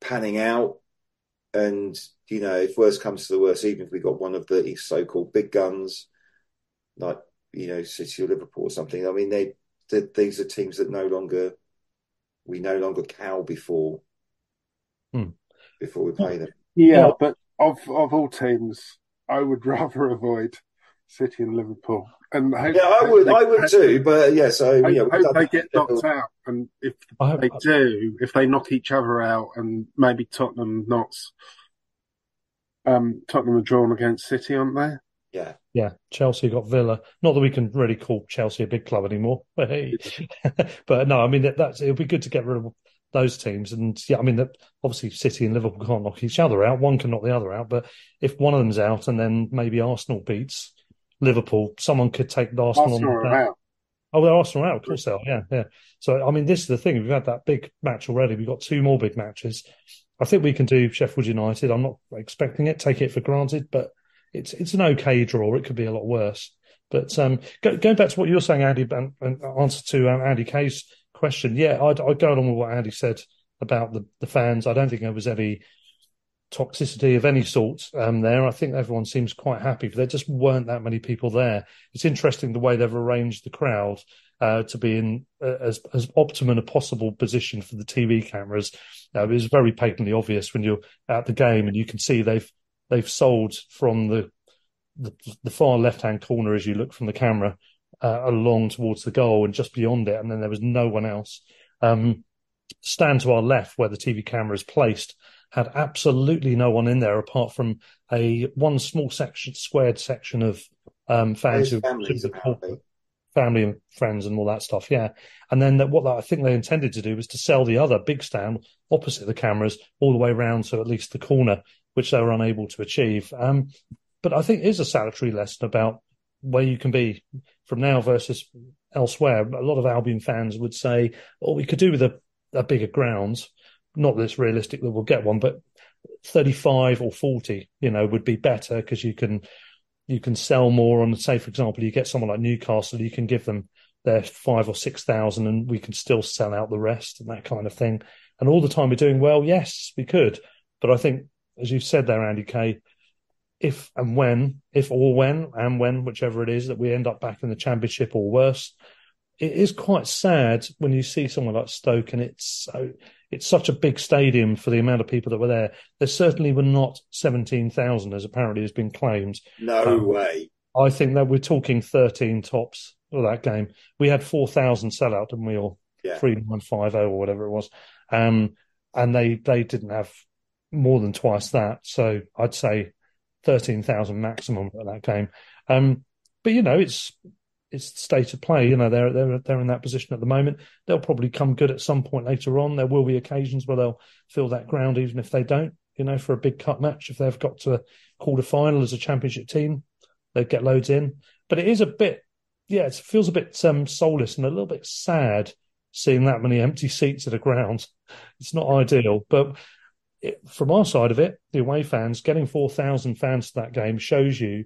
panning out. And you know, if worst comes to the worst, even if we got one of the so-called big guns, like you know, City or Liverpool or something, I mean, they, they these are teams that no longer we no longer cow before Hmm. before we play them. Yeah, Yeah. but of of all teams, I would rather avoid City and Liverpool. And hope, Yeah, I would, I would too. But yeah, so Hope, yeah, hope they get knocked out, and if I hope, they do, if they knock each other out, and maybe Tottenham knocks, um, Tottenham are drawn against City, aren't they? Yeah, yeah, Chelsea got Villa. Not that we can really call Chelsea a big club anymore, but hey, but no, I mean that, that's it'll be good to get rid of those teams. And yeah, I mean that obviously City and Liverpool can't knock each other out. One can knock the other out, but if one of them's out and then maybe Arsenal beats Liverpool, someone could take Arsenal, Arsenal on. out. Oh, they're Arsenal out, of course they are. Yeah, yeah. So I mean, this is the thing. We've had that big match already. We've got two more big matches. I think we can do Sheffield United. I'm not expecting it, take it for granted, but it's it's an okay draw. It could be a lot worse. But um, go, going back to what you were saying, Andy, and, and answer to um, Andy Kay's question. Yeah, I'd, I'd go along with what Andy said about the, the fans. I don't think there was any toxicity of any sort um, there. I think everyone seems quite happy. But there just weren't that many people there. It's interesting the way they've arranged the crowd uh, to be in uh, as as optimum a possible position for the TV cameras. Uh, it was very patently obvious when you're at the game, and you can see they've they've sold from the the, the far left hand corner as you look from the camera uh, along towards the goal and just beyond it, and then there was no one else. Um, stand to our left where the TV camera is placed had absolutely no one in there apart from a one small section, squared section of um, fans who families, family and friends and all that stuff. Yeah, and then what I think they intended to do was to sell the other big stand opposite the cameras all the way around, so at least the corner, which they were unable to achieve. Um, but I think it is a salutary lesson about where you can be from now versus elsewhere. A lot of Albion fans would say, "Oh, we could do with a, a bigger grounds." Not that it's realistic that we'll get one, but 35 or 40, you know, would be better because you can you can sell more on say for example you get someone like Newcastle you can give them their five or six thousand and we can still sell out the rest and that kind of thing. And all the time we're doing well yes we could. But I think as you said there Andy Kay if and when if or when and when whichever it is that we end up back in the championship or worse it is quite sad when you see someone like Stoke and it's so it's such a big stadium for the amount of people that were there. There certainly were not 17,000 as apparently has been claimed. No um, way. I think that we're talking 13 tops for that game. We had 4,000 sellout, didn't we? Or yeah. 3950 or whatever it was. Um, and they, they didn't have more than twice that. So I'd say 13,000 maximum at that game. Um, but you know, it's it's state of play. You know, they're they're they're in that position at the moment. They'll probably come good at some point later on. There will be occasions where they'll fill that ground, even if they don't. You know, for a big cup match, if they've got to a quarter final as a championship team, they get loads in. But it is a bit, yeah, it feels a bit um, soulless and a little bit sad seeing that many empty seats at a ground. It's not ideal, but from our side of it, the away fans getting four thousand fans to that game shows you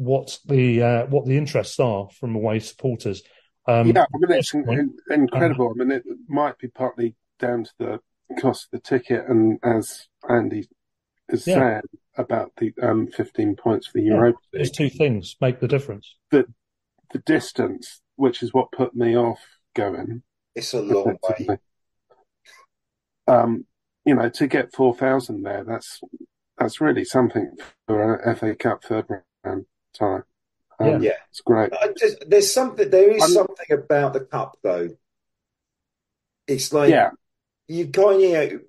what the uh, what the interests are from away supporters. Um, yeah, I mean it's in, incredible. I mean it might be partly down to the cost of the ticket, and as Andy has yeah. said about the um, 15 points for the yeah, Europa. There's two things make the difference. The the distance, which is what put me off going. It's a long way. Um, you know, to get four thousand there, that's that's really something for an FA Cup third round time. Um, yeah. yeah, it's great. Just, there's something. There is I'm, something about the cup, though. It's like yeah. you kind of,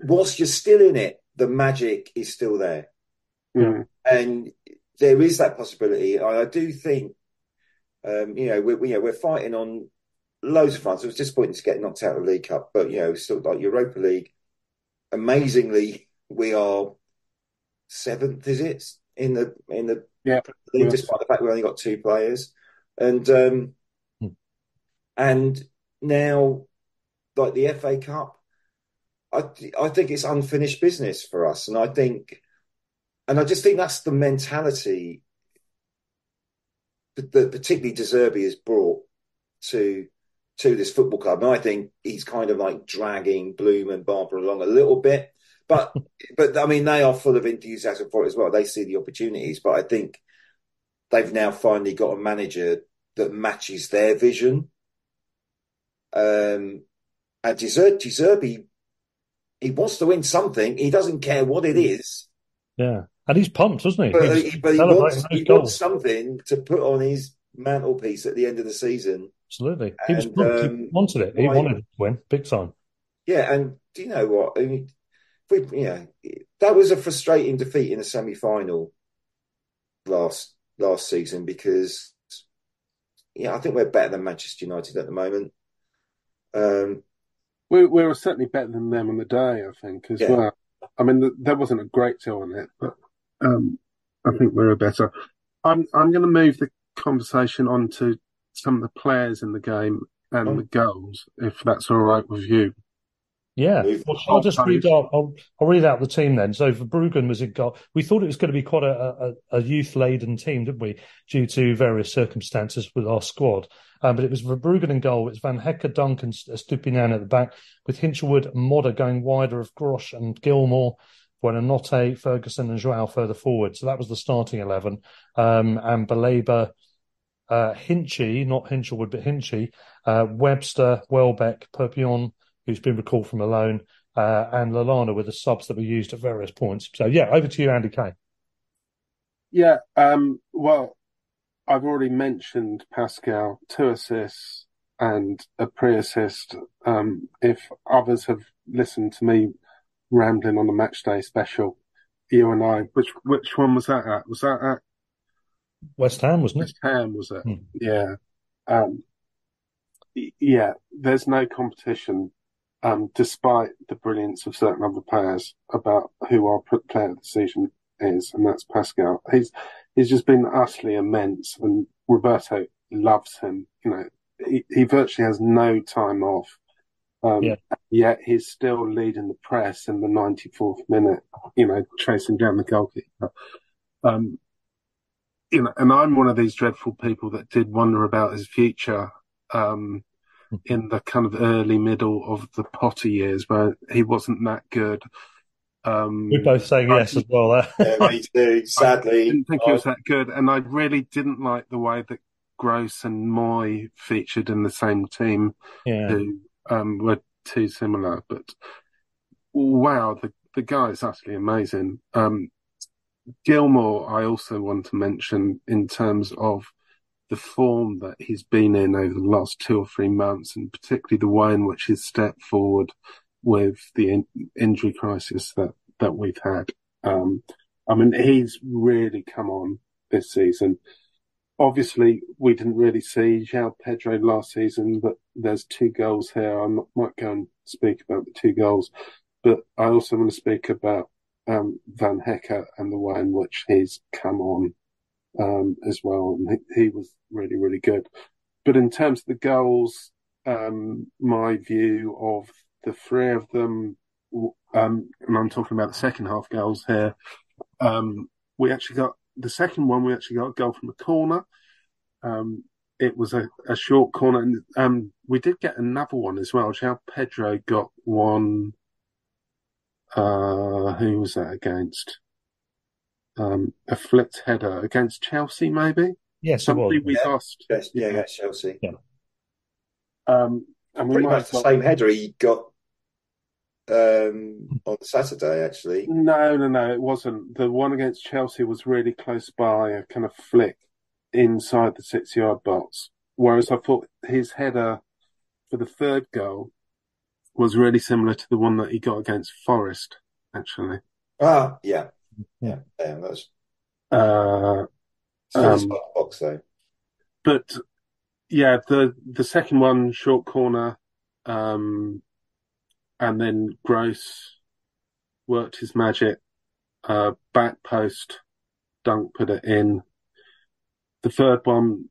whilst you're still in it, the magic is still there, mm. and there is that possibility. I, I do think, um, you know, we're, you know, we're fighting on loads of fronts. It was disappointing to get knocked out of the League Cup, but you know, still like Europa League. Amazingly, we are seventh. Is it in the in the yeah, despite the fact we only got two players, and um, hmm. and now like the FA Cup, I I think it's unfinished business for us, and I think, and I just think that's the mentality that particularly De Zerbi has brought to to this football club. And I think he's kind of like dragging Bloom and Barber along a little bit. But but I mean, they are full of enthusiasm for it as well. They see the opportunities, but I think they've now finally got a manager that matches their vision. Um, and De Zerbi, he wants to win something. He doesn't care what it is. Yeah, and he's pumped, doesn't he? But, he, but he, wants, he wants, something to put on his mantelpiece at the end of the season. Absolutely, he was pumped. Um, he wanted it. He wanted to win big time. Yeah, and do you know what? I mean, we, know, that was a frustrating defeat in the semi final last last season because yeah, I think we're better than Manchester United at the moment. Um, we, we were certainly better than them on the day, I think, as yeah. well. I mean, the, there wasn't a great deal on it, but um, I think we were better. I'm I'm going to move the conversation on to some of the players in the game and oh. the goals, if that's all right with you. Yeah, well, I'll just read out. I'll, I'll, read out the team then. So Verbruggen was in goal. We thought it was going to be quite a, a, a youth laden team, didn't we? Due to various circumstances with our squad, um, but it was Verbruggen in goal. It's Van Hecke, Duncan, Estupiñán at the back, with Hinshelwood, Moder going wider of Gross and Gilmour, Buonanotte, Ferguson, and Joao further forward. So that was the starting eleven. Um, and Baleba, uh, Hinchy, not Hinshelwood, but Hinchy, uh, Webster, Welbeck, Perpignan who's been recalled from a loan, uh, and Lallana with the subs that were used at various points. So, yeah, over to you, Andy Kay. Yeah, um, well, I've already mentioned Pascal, two assists and a pre-assist. Um, if others have listened to me rambling on the match day special, you and I, which which one was that at? Was that at West Ham, wasn't it? West Ham, was it? Hmm. Yeah. Um, yeah, there's no competition um, despite the brilliance of certain other players about who our player of the season is, and that's Pascal. He's he's just been utterly immense, and Roberto loves him. You know, he, he virtually has no time off. Um, yeah. Yet he's still leading the press in the 94th minute, you know, chasing down the goalkeeper. Um, you know, and I'm one of these dreadful people that did wonder about his future. Um, in the kind of early middle of the Potter years where he wasn't that good. Um, We're both saying yes as well. There. yeah, me too. Sadly, I didn't think he was that good, and I really didn't like the way that Gross and Mooy featured in the same team, yeah. who um, were too similar. But wow, the the guy is absolutely amazing. Um, Gilmour, I also want to mention in terms of the form that he's been in over the last two or three months, and particularly the way in which he's stepped forward with the in- injury crisis that, that we've had. Um, I mean, he's really come on this season. Obviously, we didn't really see João Pedro last season, but there's two goals here. I might go and speak about the two goals, but I also want to speak about um, Van Hecke and the way in which he's come on um, as well. And he, he, was really, really good. But in terms of the goals, um, my view of the three of them, um, and I'm talking about the second half goals here, um, we actually got the second one, we actually got a goal from a corner. Um, it was a, a, short corner, and um, we did get another one as well. João Pedro got one. Uh, who was that against? Um, a flicked header against Chelsea, maybe. Yes, somebody we yeah. lost. Yes, yeah, against Chelsea. Yeah. Um, and Pretty much the got... same header he got um, on Saturday, actually. No, no, no, it wasn't. The one against Chelsea was really close by, a kind of flick inside the six-yard box. Whereas I thought his header for the third goal was really similar to the one that he got against Forest, actually. Ah, yeah. Yeah, yeah, that's uh, um, box though. But yeah, the the second one, short corner, um, and then Gross worked his magic. Uh, back post, Dunk put it in. The third one,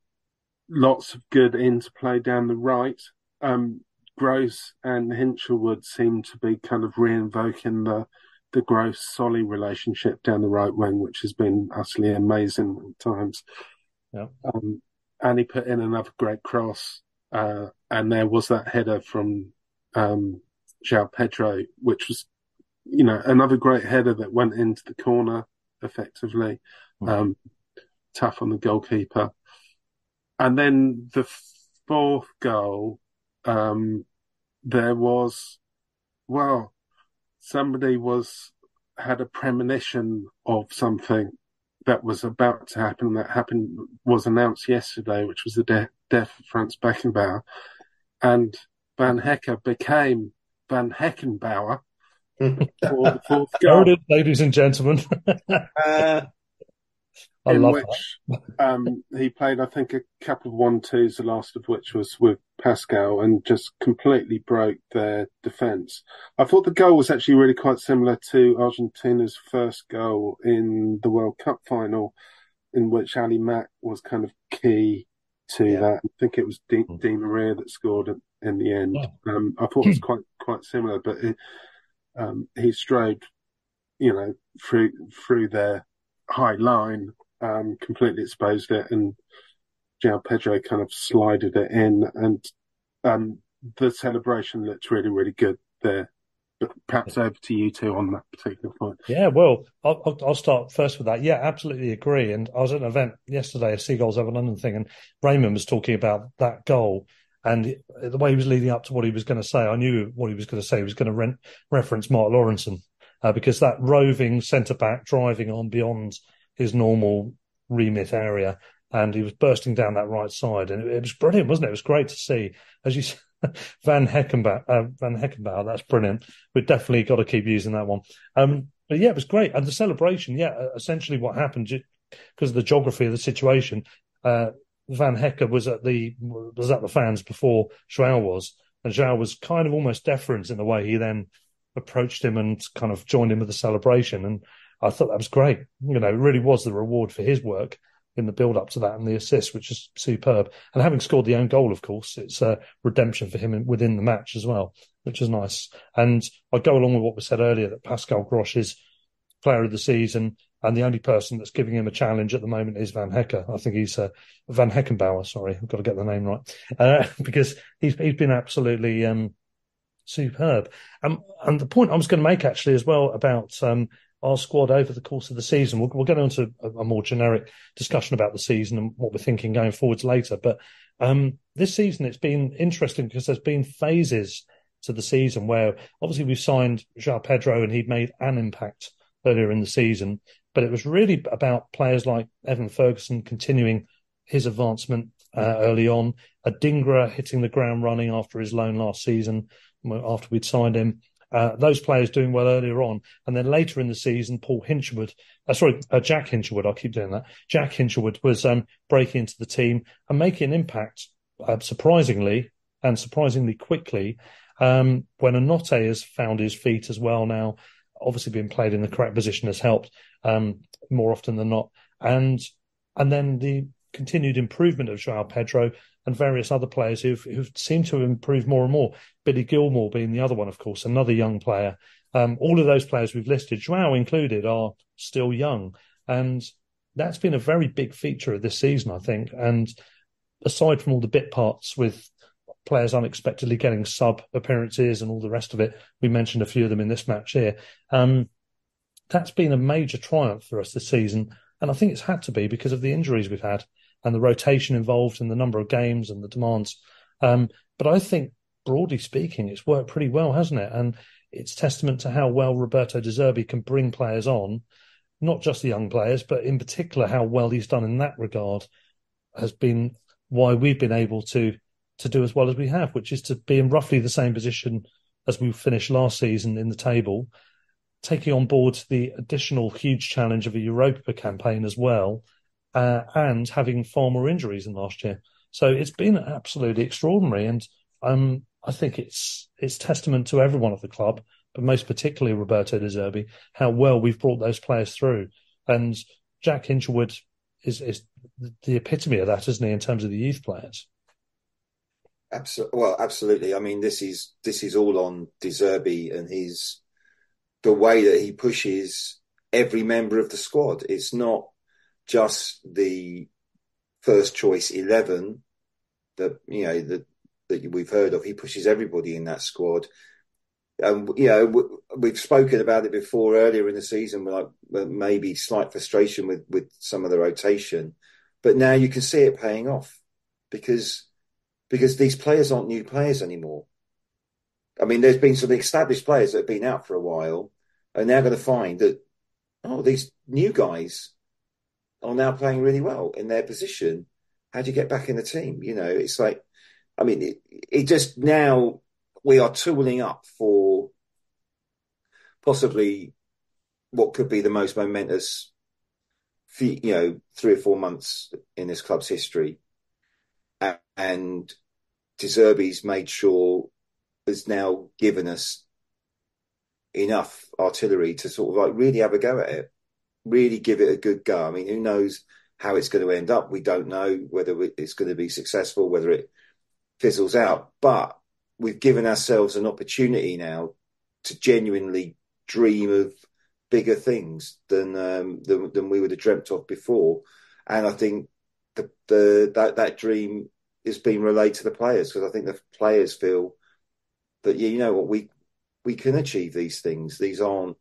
lots of good interplay down the right. Um, Gross and Hinshelwood seem to be kind of re-invoking the the Gross Solly relationship down the right wing, which has been utterly amazing at times. Yeah. Um, and he put in another great cross. Uh, and there was that header from, um, João Pedro, which was, you know, another great header that went into the corner effectively. Mm-hmm. Um, tough on the goalkeeper. And then the fourth goal, um, there was, well, somebody was had a premonition of something that was about to happen that happened was announced yesterday, which was the de- death of Franz Beckenbauer, and Van Hecke became Van Heckenbauer. for the fourth goal. ladies and gentlemen. uh, I in which um, he played, I think, a couple of one twos, the last of which was with Pascal, and just completely broke their defence. I thought the goal was actually really quite similar to Argentina's first goal in the World Cup final, in which Ali Mack was kind of key to yeah. that. I think it was Di, hmm. Maria that scored in the end. Yeah. Um, I thought it was quite quite similar, but he, um, he strode, you know, through through their high line, um, completely exposed it, and João Pedro kind of slided it in, and um, the celebration looked really, really good there. But perhaps over to you two on that particular point. Yeah, well, I'll, I'll start first with that. Yeah, absolutely agree. And I was at an event yesterday, a Seagulls over London thing, and Raymond was talking about that goal and the way he was leading up to what he was going to say. I knew what he was going to say. He was going to re- reference Mark Lawrenson uh, because that roving centre back driving on beyond his normal remit area and he was bursting down that right side, and it, it was brilliant, wasn't it? It was great to see. As you said, Van Heckenbauer, uh, Van Heckenbauer, that's brilliant. We've definitely got to keep using that one. Um, but yeah, it was great, and the celebration, yeah, uh, essentially what happened because of the geography of the situation. Uh, Van Hecke was at the was at the fans before João was, and João was kind of almost deferent in the way he then approached him and kind of joined in with the celebration. And I thought that was great. You know, it really was the reward for his work in the build up to that and the assist, which is superb. And having scored the own goal, of course, it's a redemption for him within the match as well, which is nice. And I go along with what was said earlier that Pascal Gross is player of the season. And the only person that's giving him a challenge at the moment is Van Hecke. I think he's uh, Van Heckenbauer. Sorry, I've got to get the name right uh, because he's he's been absolutely um, superb. Um, and the point I was going to make actually as well about um, our squad over the course of the season. We'll, we'll get on to a, a, more generic discussion about the season and what we're thinking going forwards later. But um, this season, it's been interesting because there's been phases to the season where obviously we've signed João Pedro and he'd made an impact earlier in the season, but it was really about players like Evan Ferguson continuing his advancement uh, early on, Adingra hitting the ground running after his loan last season, after we'd signed him, uh, those players doing well earlier on, and then later in the season, Paul Hinshelwood, uh, sorry, uh, Jack Hinshelwood, I keep doing that. Jack Hinshelwood was um, breaking into the team and making an impact, uh, surprisingly and surprisingly quickly. Um, when Enote has found his feet as well now, obviously being played in the correct position has helped um, more often than not, and and then the continued improvement of João Pedro and various other players who've, who've seemed to improve more and more. Billy Gilmour being the other one, of course, another young player. Um, all of those players we've listed, João included, are still young. And that's been a very big feature of this season, I think. And aside from all the bit parts with players unexpectedly getting sub appearances and all the rest of it, we mentioned a few of them in this match here. Um, that's been a major triumph for us this season. And I think it's had to be because of the injuries we've had and the rotation involved and the number of games and the demands. Um, but I think, broadly speaking, it's worked pretty well, hasn't it? And it's testament to how well Roberto De Zerbi can bring players on, not just the young players, but in particular how well he's done in that regard has been why we've been able to to do as well as we have, which is to be in roughly the same position as we finished last season in the table, taking on board the additional huge challenge of a Europa campaign as well, uh, and having far more injuries than last year. So it's been absolutely extraordinary, and um, I think it's it's testament to everyone at the club, but most particularly Roberto De Zerbi, how well we've brought those players through. And Jack Hinshelwood is is the epitome of that, isn't he, in terms of the youth players? Absolutely. Well, absolutely. I mean, this is this is all on De Zerbi and his the way that he pushes every member of the squad. It's not just the first choice 11 that, you know, that, that we've heard of. He pushes everybody in that squad. Um, you know, we've spoken about it before earlier in the season, like maybe slight frustration with, with some of the rotation, but now you can see it paying off because, because these players aren't new players anymore. I mean, there's been some established players that have been out for a while and now going to find that, oh, these new guys are now playing really well in their position. How do you get back in the team? You know, it's like, I mean, it, it just now we are tooling up for possibly what could be the most momentous, you know, three or four months in this club's history. And De Zerbi's made sure has now given us enough artillery to sort of like really have a go at it really give it a good go. I mean, who knows how it's going to end up? We don't know whether it's going to be successful, whether it fizzles out. But we've given ourselves an opportunity now to genuinely dream of bigger things than um, than, than we would have dreamt of before. And I think the, the that that dream is being relayed to the players because I think the players feel that yeah, you know what we we can achieve these things. These aren't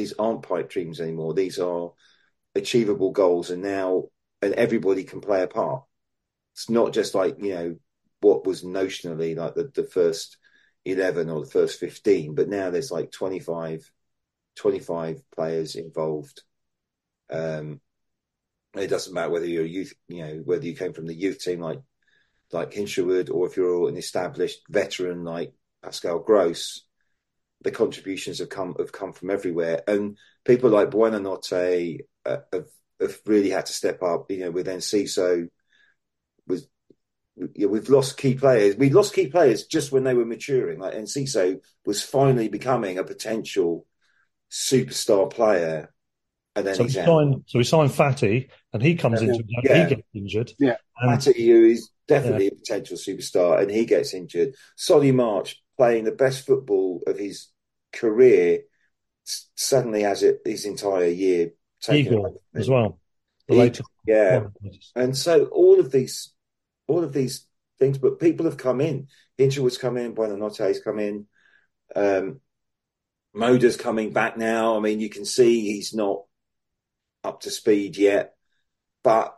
these aren't pipe dreams anymore. These are achievable goals, and now and everybody can play a part. It's not just like you know what was notionally like the, the first 11 or the first 15 but now there's like 25 25 players involved um it doesn't matter whether you're youth you know whether you came from the youth team like like Hinshelwood or if you're an established veteran like Pascal Gross the contributions have come have come from everywhere and people like Buonanotte uh, have, have really had to step up you know with Enciso was yeah, we've lost key players. We lost key players just when they were maturing. Like Enciso was finally becoming a potential superstar player, and then so he's we signed, so we signed Fati, and he comes Yeah. into Yeah. he gets injured. Yeah. And Matty, who is definitely a potential superstar, and he gets injured. Solly March playing the best football of his career suddenly has it his entire year taken away Igor from him. as well. Igor, Yeah, and so all of these, all of these things, but people have come in. Hinshelwood's come in, Buonanotte's come in, um, Moder's coming back now. I mean, you can see he's not up to speed yet, but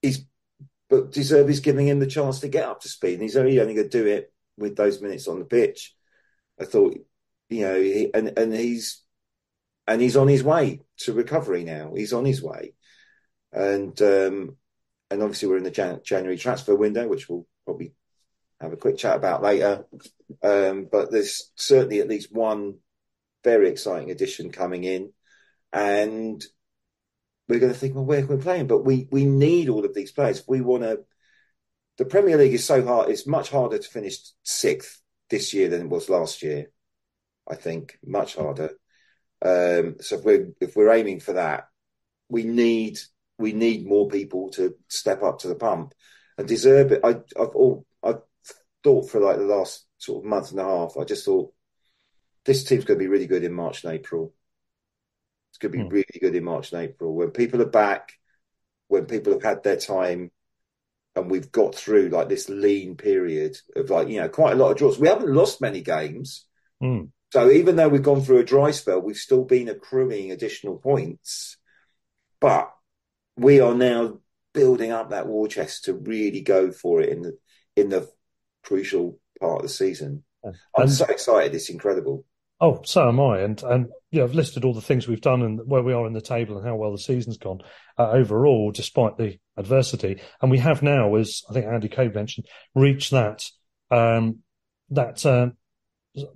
he's but De Zerbi's giving him the chance to get up to speed, and he's only only going to do it with those minutes on the pitch. I thought, you know, he, and and he's and he's on his way to recovery now. He's on his way, and um, and obviously we're in the Jan- January transfer window, which we'll probably have a quick chat about later. Um, but there's certainly at least one very exciting addition coming in, and we're going to think, well, where can we play him? But we we need all of these players. We want to. The Premier League is so hard; it's much harder to finish sixth this year than it was last year. I think much harder. Um, so if we're if we're aiming for that, we need we need more people to step up to the pump and deserve it. I, I've all I've thought for like the last sort of month and a half. I just thought this team's going to be really good in March and April. It's going to be Hmm. really good in March and April when people are back, when people have had their time, and we've got through like this lean period of like you know quite a lot of draws. We haven't lost many games. Mm. So even though we've gone through a dry spell, we've still been accruing additional points. But we are now building up that war chest to really go for it in the in the crucial part of the season. I'm And- so excited! It's incredible. Oh, so am I. And and you know, I've listed all the things we've done and where we are in the table and how well the season's gone uh, overall, despite the adversity. And we have now, as I think Andy Cove mentioned, reached that um, that uh,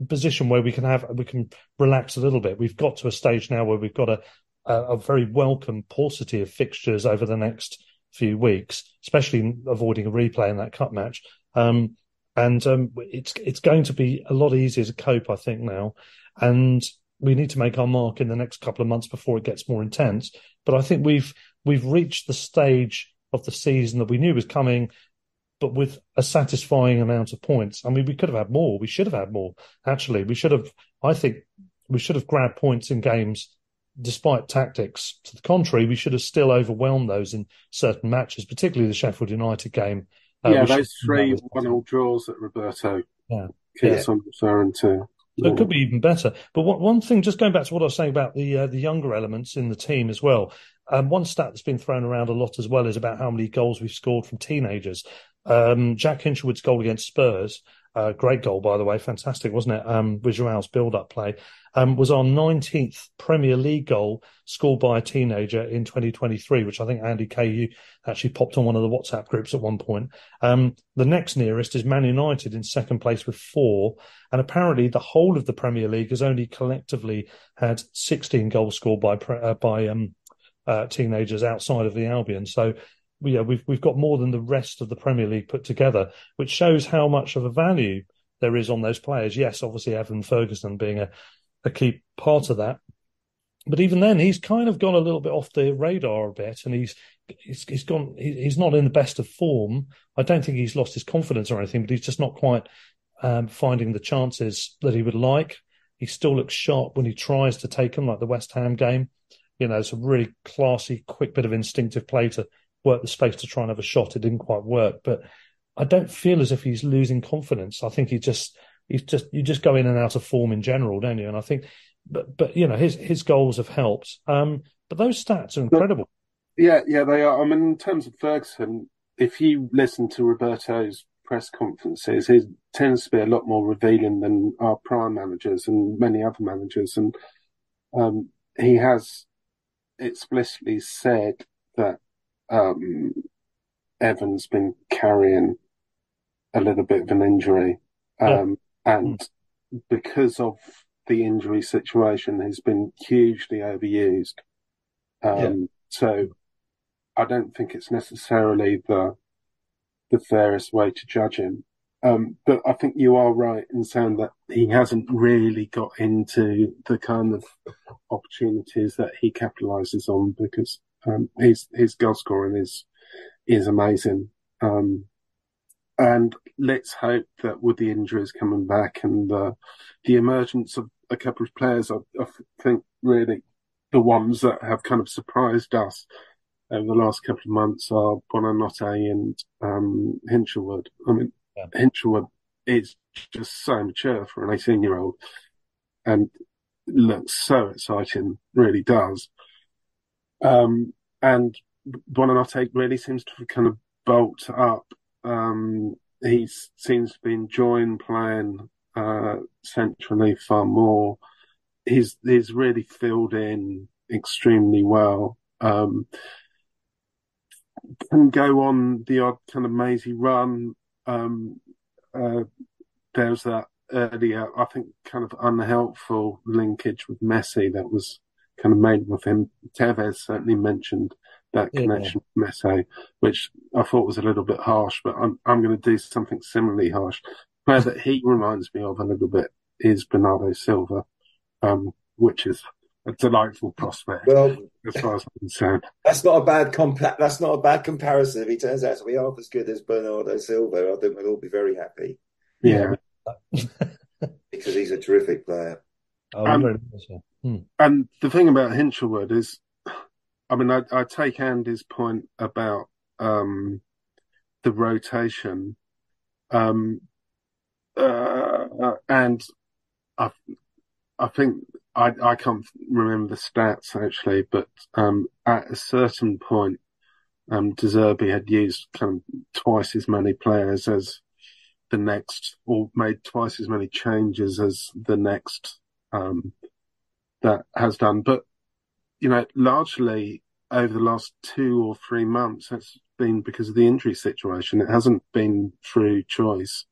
position where we can have we can relax a little bit. We've got to a stage now where we've got a a, a very welcome paucity of fixtures over the next few weeks, especially avoiding a replay in that cup match. Um, and um, it's it's going to be a lot easier to cope, I think, now. And we need to make our mark in the next couple of months before it gets more intense. But I think we've we've reached the stage of the season that we knew was coming, but with a satisfying amount of points. I mean, we could have had more. We should have had more. Actually, we should have. I think we should have grabbed points in games. Despite tactics to the contrary, we should have still overwhelmed those in certain matches, particularly the Sheffield United game. Uh, yeah, those three one-all draws that Roberto Yeah. keeps on referring to. So it could be even better. But what, one thing, just going back to what I was saying about the uh, the younger elements in the team as well. Um, one stat that's been thrown around a lot as well is about how many goals we've scored from teenagers. Um, Jack Hinshelwood's goal against Spurs, uh, great goal by the way, fantastic, wasn't it? Um, with Joao's build-up play, um, was our 19th Premier League goal scored by a teenager in 2023, which I think Andy KU actually popped on one of the WhatsApp groups at one point. Um, the next nearest is Man United in second place with four. And apparently, the whole of the Premier League has only collectively had 16 goals scored by uh, by um, uh, teenagers outside of the Albion. So, yeah, we've we've got more than the rest of the Premier League put together, which shows how much of a value there is on those players. Yes, obviously Evan Ferguson being a, a key part of that. But even then, he's kind of gone a little bit off the radar a bit, and he's he's, he's gone. he- He's not in the best of form. I don't think he's lost his confidence or anything, but he's just not quite um, finding the chances that he would like. He still looks sharp when he tries to take them, like the West Ham game. You know, it's a really classy, quick bit of instinctive play to work the space to try and have a shot. It didn't quite work, but I don't feel as if he's losing confidence. I think he just he's just you just go in and out of form in general, don't you? And I think, but but you know his his goals have helped. Um, but those stats are incredible. Yeah, yeah, they are. I mean, in terms of Ferguson, if you listen to Roberto's press conferences, he tends to be a lot more revealing than our prime managers and many other managers, and um, he has explicitly said that um, Evan's been carrying a little bit of an injury. Um, yeah. And mm. because of the injury situation, he's been hugely overused. Um, yeah. So I don't think it's necessarily the the fairest way to judge him. Um, but I think you are right in saying that he hasn't really got into the kind of opportunities that he capitalises on because um, his his goal scoring is is amazing. Um, and let's hope that with the injuries coming back and uh, the emergence of a couple of players, I, I, think really the ones that have kind of surprised us over the last couple of months are Buonanotte and um, Hinshelwood. I mean, yeah. Hinshelwood is just so mature for an 18 year old and looks so exciting, really does. Um, and Buonanotte really seems to have kind of bolt up. Um, he seems to be enjoying playing uh, centrally far more. He's he's really filled in extremely well. Um, can go on the odd kind of mazy run. Um, uh, there's that earlier, I think, kind of unhelpful linkage with Messi that was kind of made with him. Tevez certainly mentioned that connection yeah. with Messi, which I thought was a little bit harsh, but I'm, I'm going to do something similarly harsh. Where that he reminds me of a little bit is Bernardo Silva, um, which is a delightful prospect. Well, as far as I'm concerned, that's not a bad compa- That's not a bad comparison. If he turns out to be half as good as Bernardo Silva, I think we'll all be very happy. Yeah, because he's a terrific player. Oh, um, hmm. And the thing about Hinshelwood is, I mean, I, I take Andy's point about um, the rotation, um, uh, and I, I think I, I can't remember the stats actually, but um, at a certain point, um, De Zerbi had used kind of twice as many players as the next, or made twice as many changes as the next um, that has done. But you know, largely over the last two or three months, it's been because of the injury situation. It hasn't been through choice.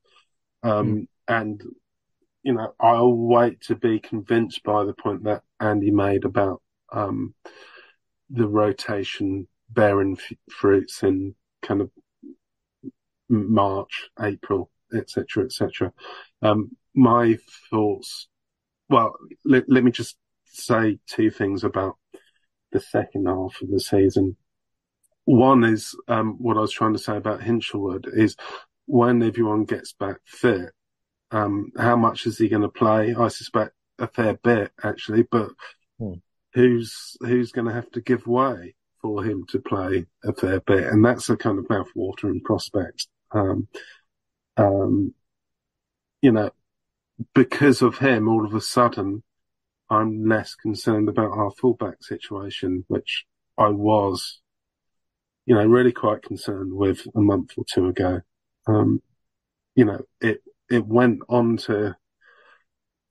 Um, mm. And you know, I'll wait to be convinced by the point that Andy made about um, the rotation bearing f- fruits in kind of March, April, etc., etc. Um, my thoughts. Well, let, let me just say two things about the second half of the season. One is um, what I was trying to say about Hinshelwood is when everyone gets back fit, um, how much is he going to play? I suspect a fair bit actually, but hmm. who's who's going to have to give way for him to play a fair bit? And that's a kind of mouth-watering prospect. Um, um, you know, because of him, all of a sudden, I'm less concerned about our fullback situation, which I was, you know, really quite concerned with a month or two ago. Um, you know, it it went on to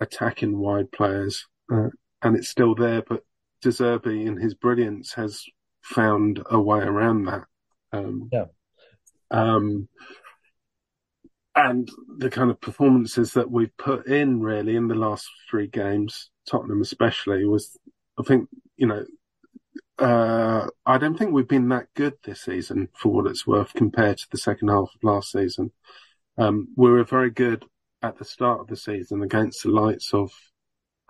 attacking wide players, uh, and it's still there. But De Zerbi, in his brilliance, has found a way around that. Um, yeah. Um, and the kind of performances that we've put in really in the last three games, Tottenham especially, was I think you know uh, I don't think we've been that good this season for what it's worth compared to the second half of last season. Um, we were very good at the start of the season against the likes of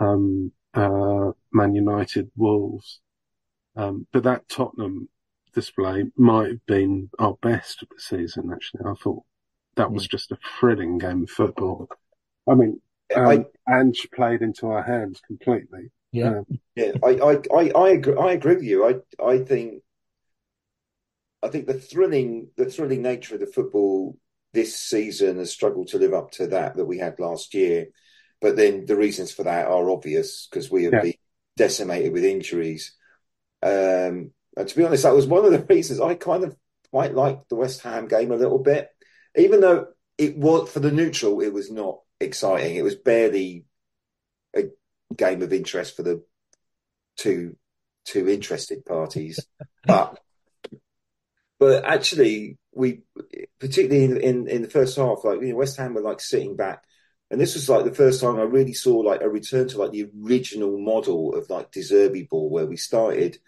um, uh, Man United, Wolves, um, but that Tottenham display might have been our best of the season. Actually, I thought that was just a thrilling game of football. I mean, um, I, Ange played into our hands completely. Yeah, um, yeah. I, I, I, I agree. I agree with you. I, I think, I think the thrilling, the thrilling nature of the football this season has struggled to live up to that that we had last year. But then the reasons for that are obvious because we have yeah. been decimated with injuries. Um, and to be honest, that was one of the reasons I kind of quite liked the West Ham game a little bit, even though it was for the neutral, it was not exciting. It was barely a game of interest for the two two interested parties, but but actually we particularly in, in, in the first half, like you know, West Ham were like sitting back. And this was like the first time I really saw like a return to like the original model of like De Zerbi ball, where we started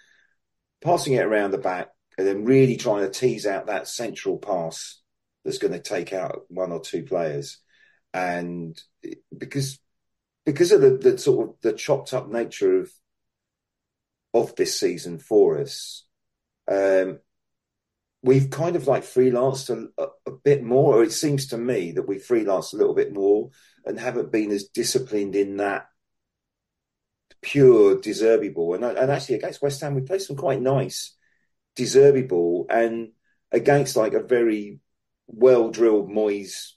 passing it around the back and then really trying to tease out that central pass that's going to take out one or two players. And because because of the, the sort of the chopped up nature of of this season for us, um, we've kind of like freelanced a, a, bit more, or it seems to me that we freelanced a little bit more and haven't been as disciplined in that pure De Zerbi ball. And, and actually, against West Ham, we played some quite nice De Zerbi ball, and against like a very well drilled Moyes,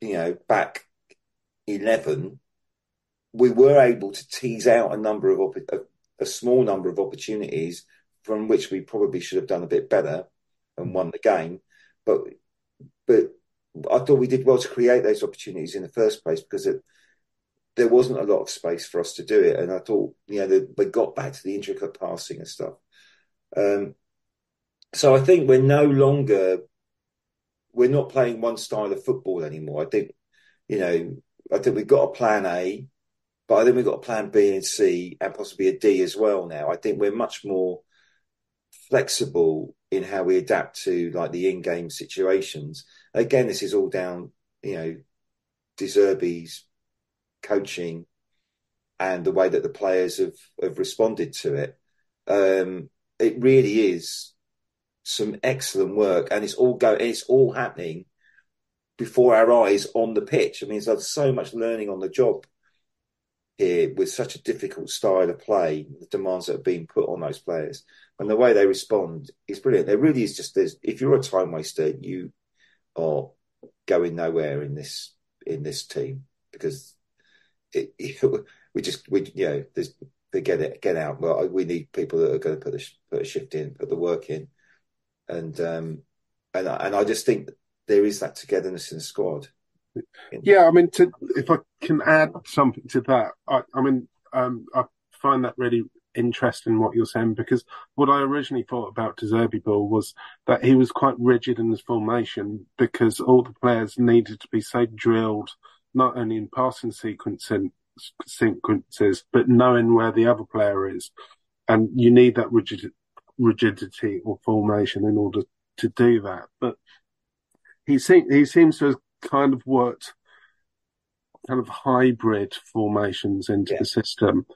you know, back eleven, we were able to tease out a number of a, a small number of opportunities from which we probably should have done a bit better and won the game. But but I thought we did well to create those opportunities in the first place because it, there wasn't a lot of space for us to do it. And I thought, you know, the, we got back to the intricate passing and stuff. Um, so I think we're no longer, we're not playing one style of football anymore. I think, you know, I think we've got a plan A, but I think we've got a plan B and C and possibly a D as well now. I think we're much more flexible in how we adapt to like the in-game situations. Again, this is all down, you know, De Zerbi's coaching and the way that the players have, have responded to it. Um, it really is some excellent work, and it's all go. It's all happening before our eyes on the pitch. I mean, there's so much learning on the job here with such a difficult style of play, the demands that are being put on those players and the way they respond is brilliant. There really is just there's if you're a time waster, you are going nowhere in this in this team because it, we just we you know there's they get it get out. Well, we need people that are going to put the put a shift in, put the work in, and um and and I just think there is that togetherness in the squad. Yeah, I mean, to, if I can add something to that, I, I mean, um, I find that really interesting what you're saying because what I originally thought about De Zerbi Ball was that he was quite rigid in his formation because all the players needed to be so drilled, not only in passing sequencing, sequences, but knowing where the other player is. And you need that rigid, rigidity or formation in order to do that. But he, seems he seems to have kind of worked kind of hybrid formations into yeah. the system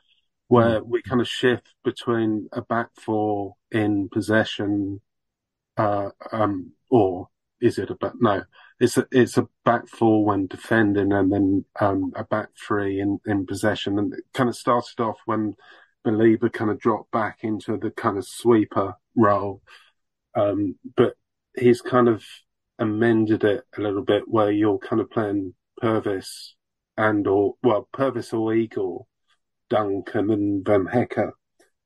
where mm. we kind of shift between a back four in possession, uh, um, or is it a back? No, it's a, it's a back four when defending and then, um, a back three in, in possession. And it kind of started off when Baleba kind of dropped back into the kind of sweeper role. Um, but he's kind of amended it a little bit where you're kind of playing Pervis and or, well, Pervis or Igor Duncan and Van Hecke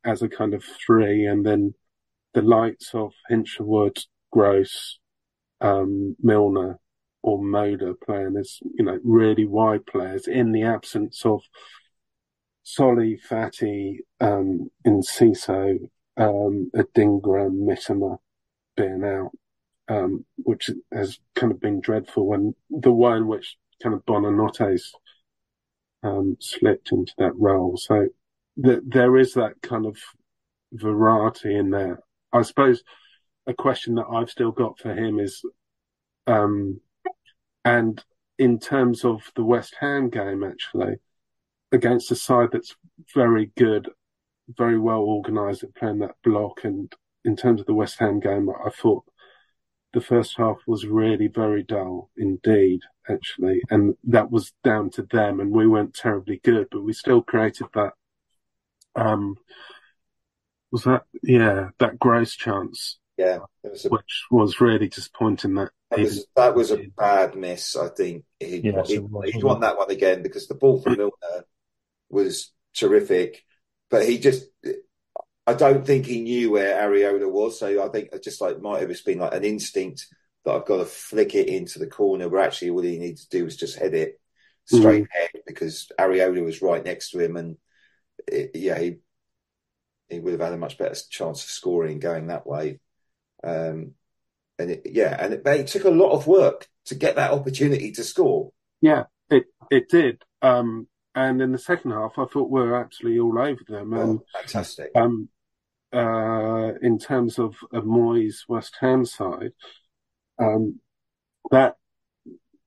as a kind of three, and then the lights of Hinshelwood, Gross, um, Milner, or Moder playing as you know really wide players in the absence of Solly, Fati, um, Enciso, um, Adingra, Mitoma being out, um, which has kind of been dreadful. When the way in which kind of Buonanotte's um, slipped into that role. So th- there is that kind of variety in there. I suppose a question that I've still got for him is, um, and in terms of the West Ham game, actually, against a side that's very good, very well organised at playing that block, and in terms of the West Ham game, I thought the first half was really very dull indeed, actually, and that was down to them. And we weren't terribly good, but we still created that. Um, was that yeah that Gross chance? Yeah, was a, which was really disappointing. That that was, that was a bad miss. I think he'd, yes, he'd, he'd want that one again because the ball from Milner was terrific, but he just I don't think he knew where Areola was. So I think just like might have just been like an instinct that I've got to flick it into the corner where actually all he needed to do was just head it straight mm. head because Areola was right next to him and it, yeah, he he would have had a much better chance of scoring going that way. Um, and it, yeah, and it, it, took a lot of work to get that opportunity to score. Yeah, it it did. Um, and in the second half, I thought we are actually all over them. Oh, and, fantastic. Um, uh, in terms of, of Moyes' West Ham side, um, that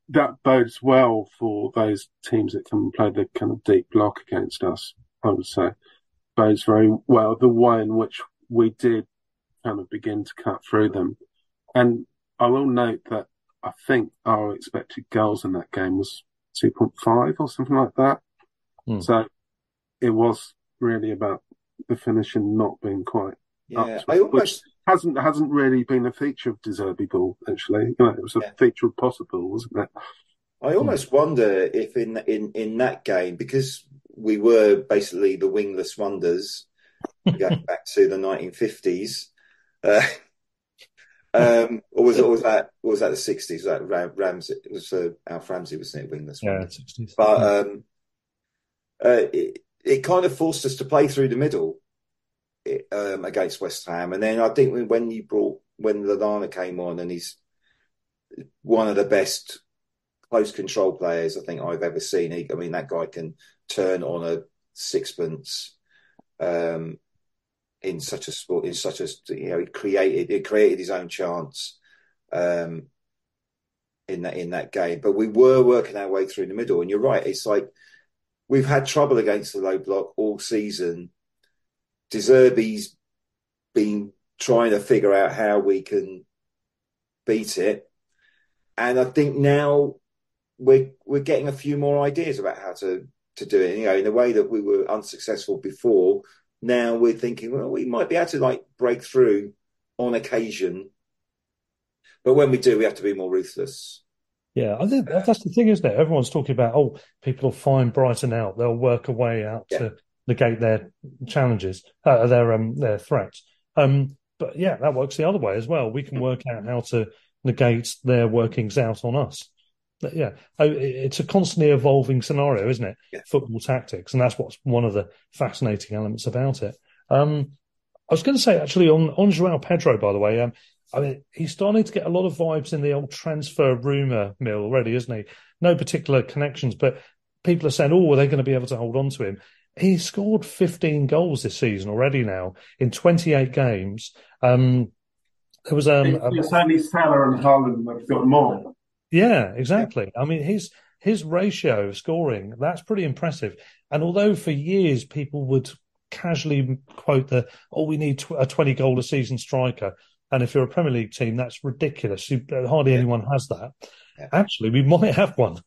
that bodes well for those teams that can play the kind of deep block against us. I would say bodes very well the way in which we did kind of begin to cut through them. And I will note that I think our expected goals in that game was 2.5 or something like that. Mm. So it was really about the finishing not being quite. Yeah, I almost hasn't hasn't really been a feature of De Zerbi ball. Actually, you know, it was a yeah. feature of possible, wasn't it? I almost mm. wonder if in in in that game because we were basically the wingless wonders going back to the 1950s. Uh, um, or was it? Or was that? Or was that the 60s? Was that Ram, Ramsey? It was uh, Alf Ramsey, wasn't it? Wingless. Yeah, 60s. But um, uh, it, it kind of forced us to play through the middle um, against West Ham, and then I think when you brought when Lallana came on, and he's one of the best close control players I think I've ever seen. He, I mean, that guy can turn on a sixpence um, in such a sport, in such a you know, he created he created his own chance um, in that in that game. But we were working our way through the middle, and you're right. It's like we've had trouble against the low block all season. De Zerbi's been trying to figure out how we can beat it. And I think now we're we're getting a few more ideas about how to to do it. You know, in the way that we were unsuccessful before, now we're thinking, well, we might be able to like break through on occasion. But when we do, we have to be more ruthless. Yeah, I think that's the thing, isn't it? Everyone's talking about, oh, people will find Brighton out. They'll work a way out yeah. to negate their challenges, uh, their um, their threats. Um, but yeah, that works the other way as well. We can work out how to negate their workings out on us. But yeah, it's a constantly evolving scenario, isn't it? Yeah. Football tactics, and that's what's one of the fascinating elements about it. Um, I was going to say actually on on Joao Pedro, by the way, um, I mean, he's starting to get a lot of vibes in the old transfer rumor mill already, isn't he? No particular connections, but people are saying, oh, are they going to be able to hold on to him? He scored 15 goals this season already now in 28 games. Um, there was um, it's only Salah and Haaland that've got more. Yeah, exactly. I mean, his his ratio of scoring that's pretty impressive. And although for years people would casually quote the, "Oh, we need a 20 goal a season striker," And if you're a Premier League team, that's ridiculous. You, uh, hardly yeah. anyone has that. Yeah. Actually, we might have one,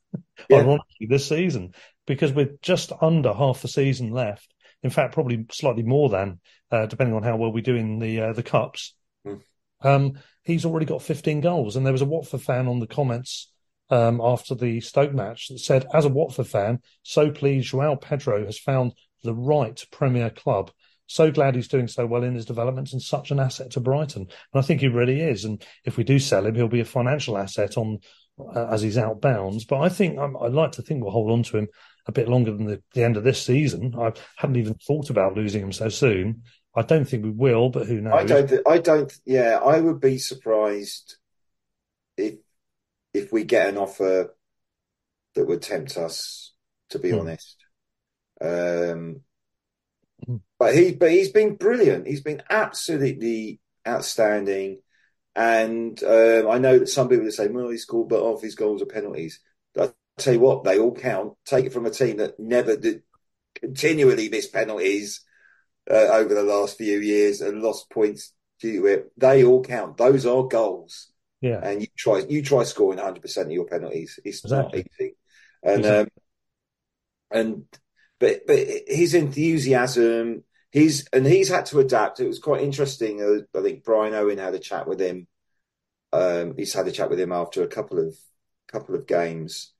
yeah. ironically, this season, because we're just under half the season left, in fact, probably slightly more than, uh, depending on how well we do in the uh, the cups. Mm. Um, he's already got 15 goals, and there was a Watford fan on the comments um, after the Stoke match that said, "As a Watford fan, so pleased Joao Pedro has found the right Premier club so glad he's doing so well in his development and such an asset to Brighton. And I think he really is. And if we do sell him, he'll be a financial asset on uh, as he's outbounds. But I think um, I'd like to think we'll hold on to him a bit longer than the, the end of this season. I hadn't even thought about losing him so soon. I don't think we will, but who knows? I don't. I don't. Yeah, I would be surprised if if we get an offer that would tempt us. To be hmm. honest, um, but he, but he's been brilliant. He's been absolutely outstanding. And um, I know that some people would say, "Well, he scored, but half his goals are penalties." But I tell you what, they all count. Take it from a team that never did continually missed penalties uh, over the last few years and lost points due to it. They all count. Those are goals. Yeah. And you try you try scoring 100 percent of your penalties. It's Exactly. not easy. And Exactly. um, and but but his enthusiasm, he's and he's had to adapt. It was quite interesting. Uh, I think Brian Owen had a chat with him. Um, he's had a chat with him after a couple of couple of games,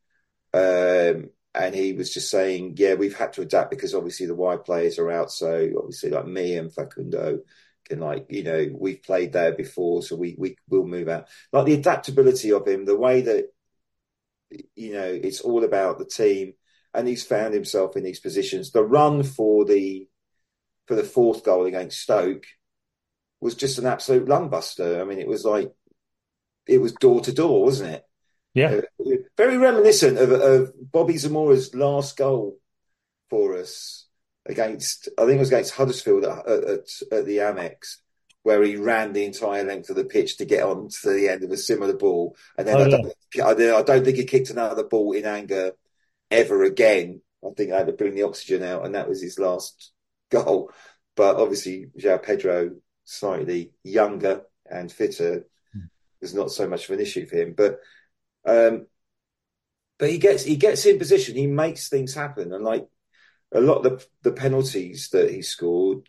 um, and he was just saying, "Yeah, we've had to adapt because obviously the wide players are out. So obviously, like me and Facundo can like you know we've played there before, so we we will move out. Like the adaptability of him, the way that you know it's all about the team, and he's found himself in these positions. The run for the for the fourth goal against Stoke was just an absolute lungbuster. I mean, it was like it was door to door, wasn't it? Yeah. Uh, very reminiscent of, of Bobby Zamora's last goal for us against, I think it was against Huddersfield at, at, at the Amex, where he ran the entire length of the pitch to get on to the end of a similar ball. And then Oh, I, don't, I, I don't think he kicked another ball in anger ever again. I think I had to bring the oxygen out, and that was his last goal. But obviously, João Pedro, slightly younger and fitter, was not so much of an issue for him. But um, but he gets he gets in position, he makes things happen, and like a lot of the the penalties that he scored,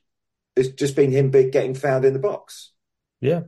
it's just been him getting found in the box. Yeah.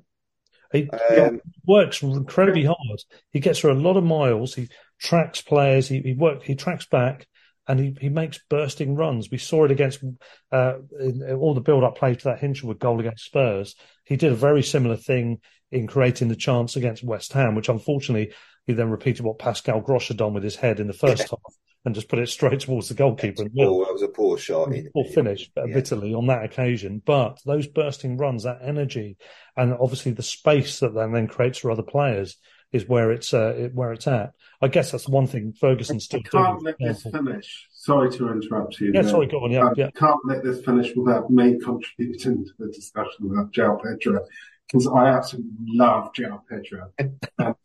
He Um, works incredibly hard. He gets through a lot of miles. He tracks players. He, he. He tracks back, and he, he makes bursting runs. We saw it against uh, in, in all the build-up play to that Hinshelwood goal against Spurs. He did a very similar thing in creating the chance against West Ham, which unfortunately he then repeated what Pascal Gross had done with his head in the first half and just put it straight towards the goalkeeper. poor, that was a poor shot. In, Poor finish, yeah. bitterly on that occasion. But those bursting runs, that energy, and obviously the space that then then creates for other players is where it's uh, where it's at. I guess that's one thing Ferguson's I still can't doing. let this finish. Sorry to interrupt you. Yeah, there. sorry, go on. Yeah, I yeah. can't let this finish without me contributing to the discussion about João Pedro because I absolutely love João Pedro. and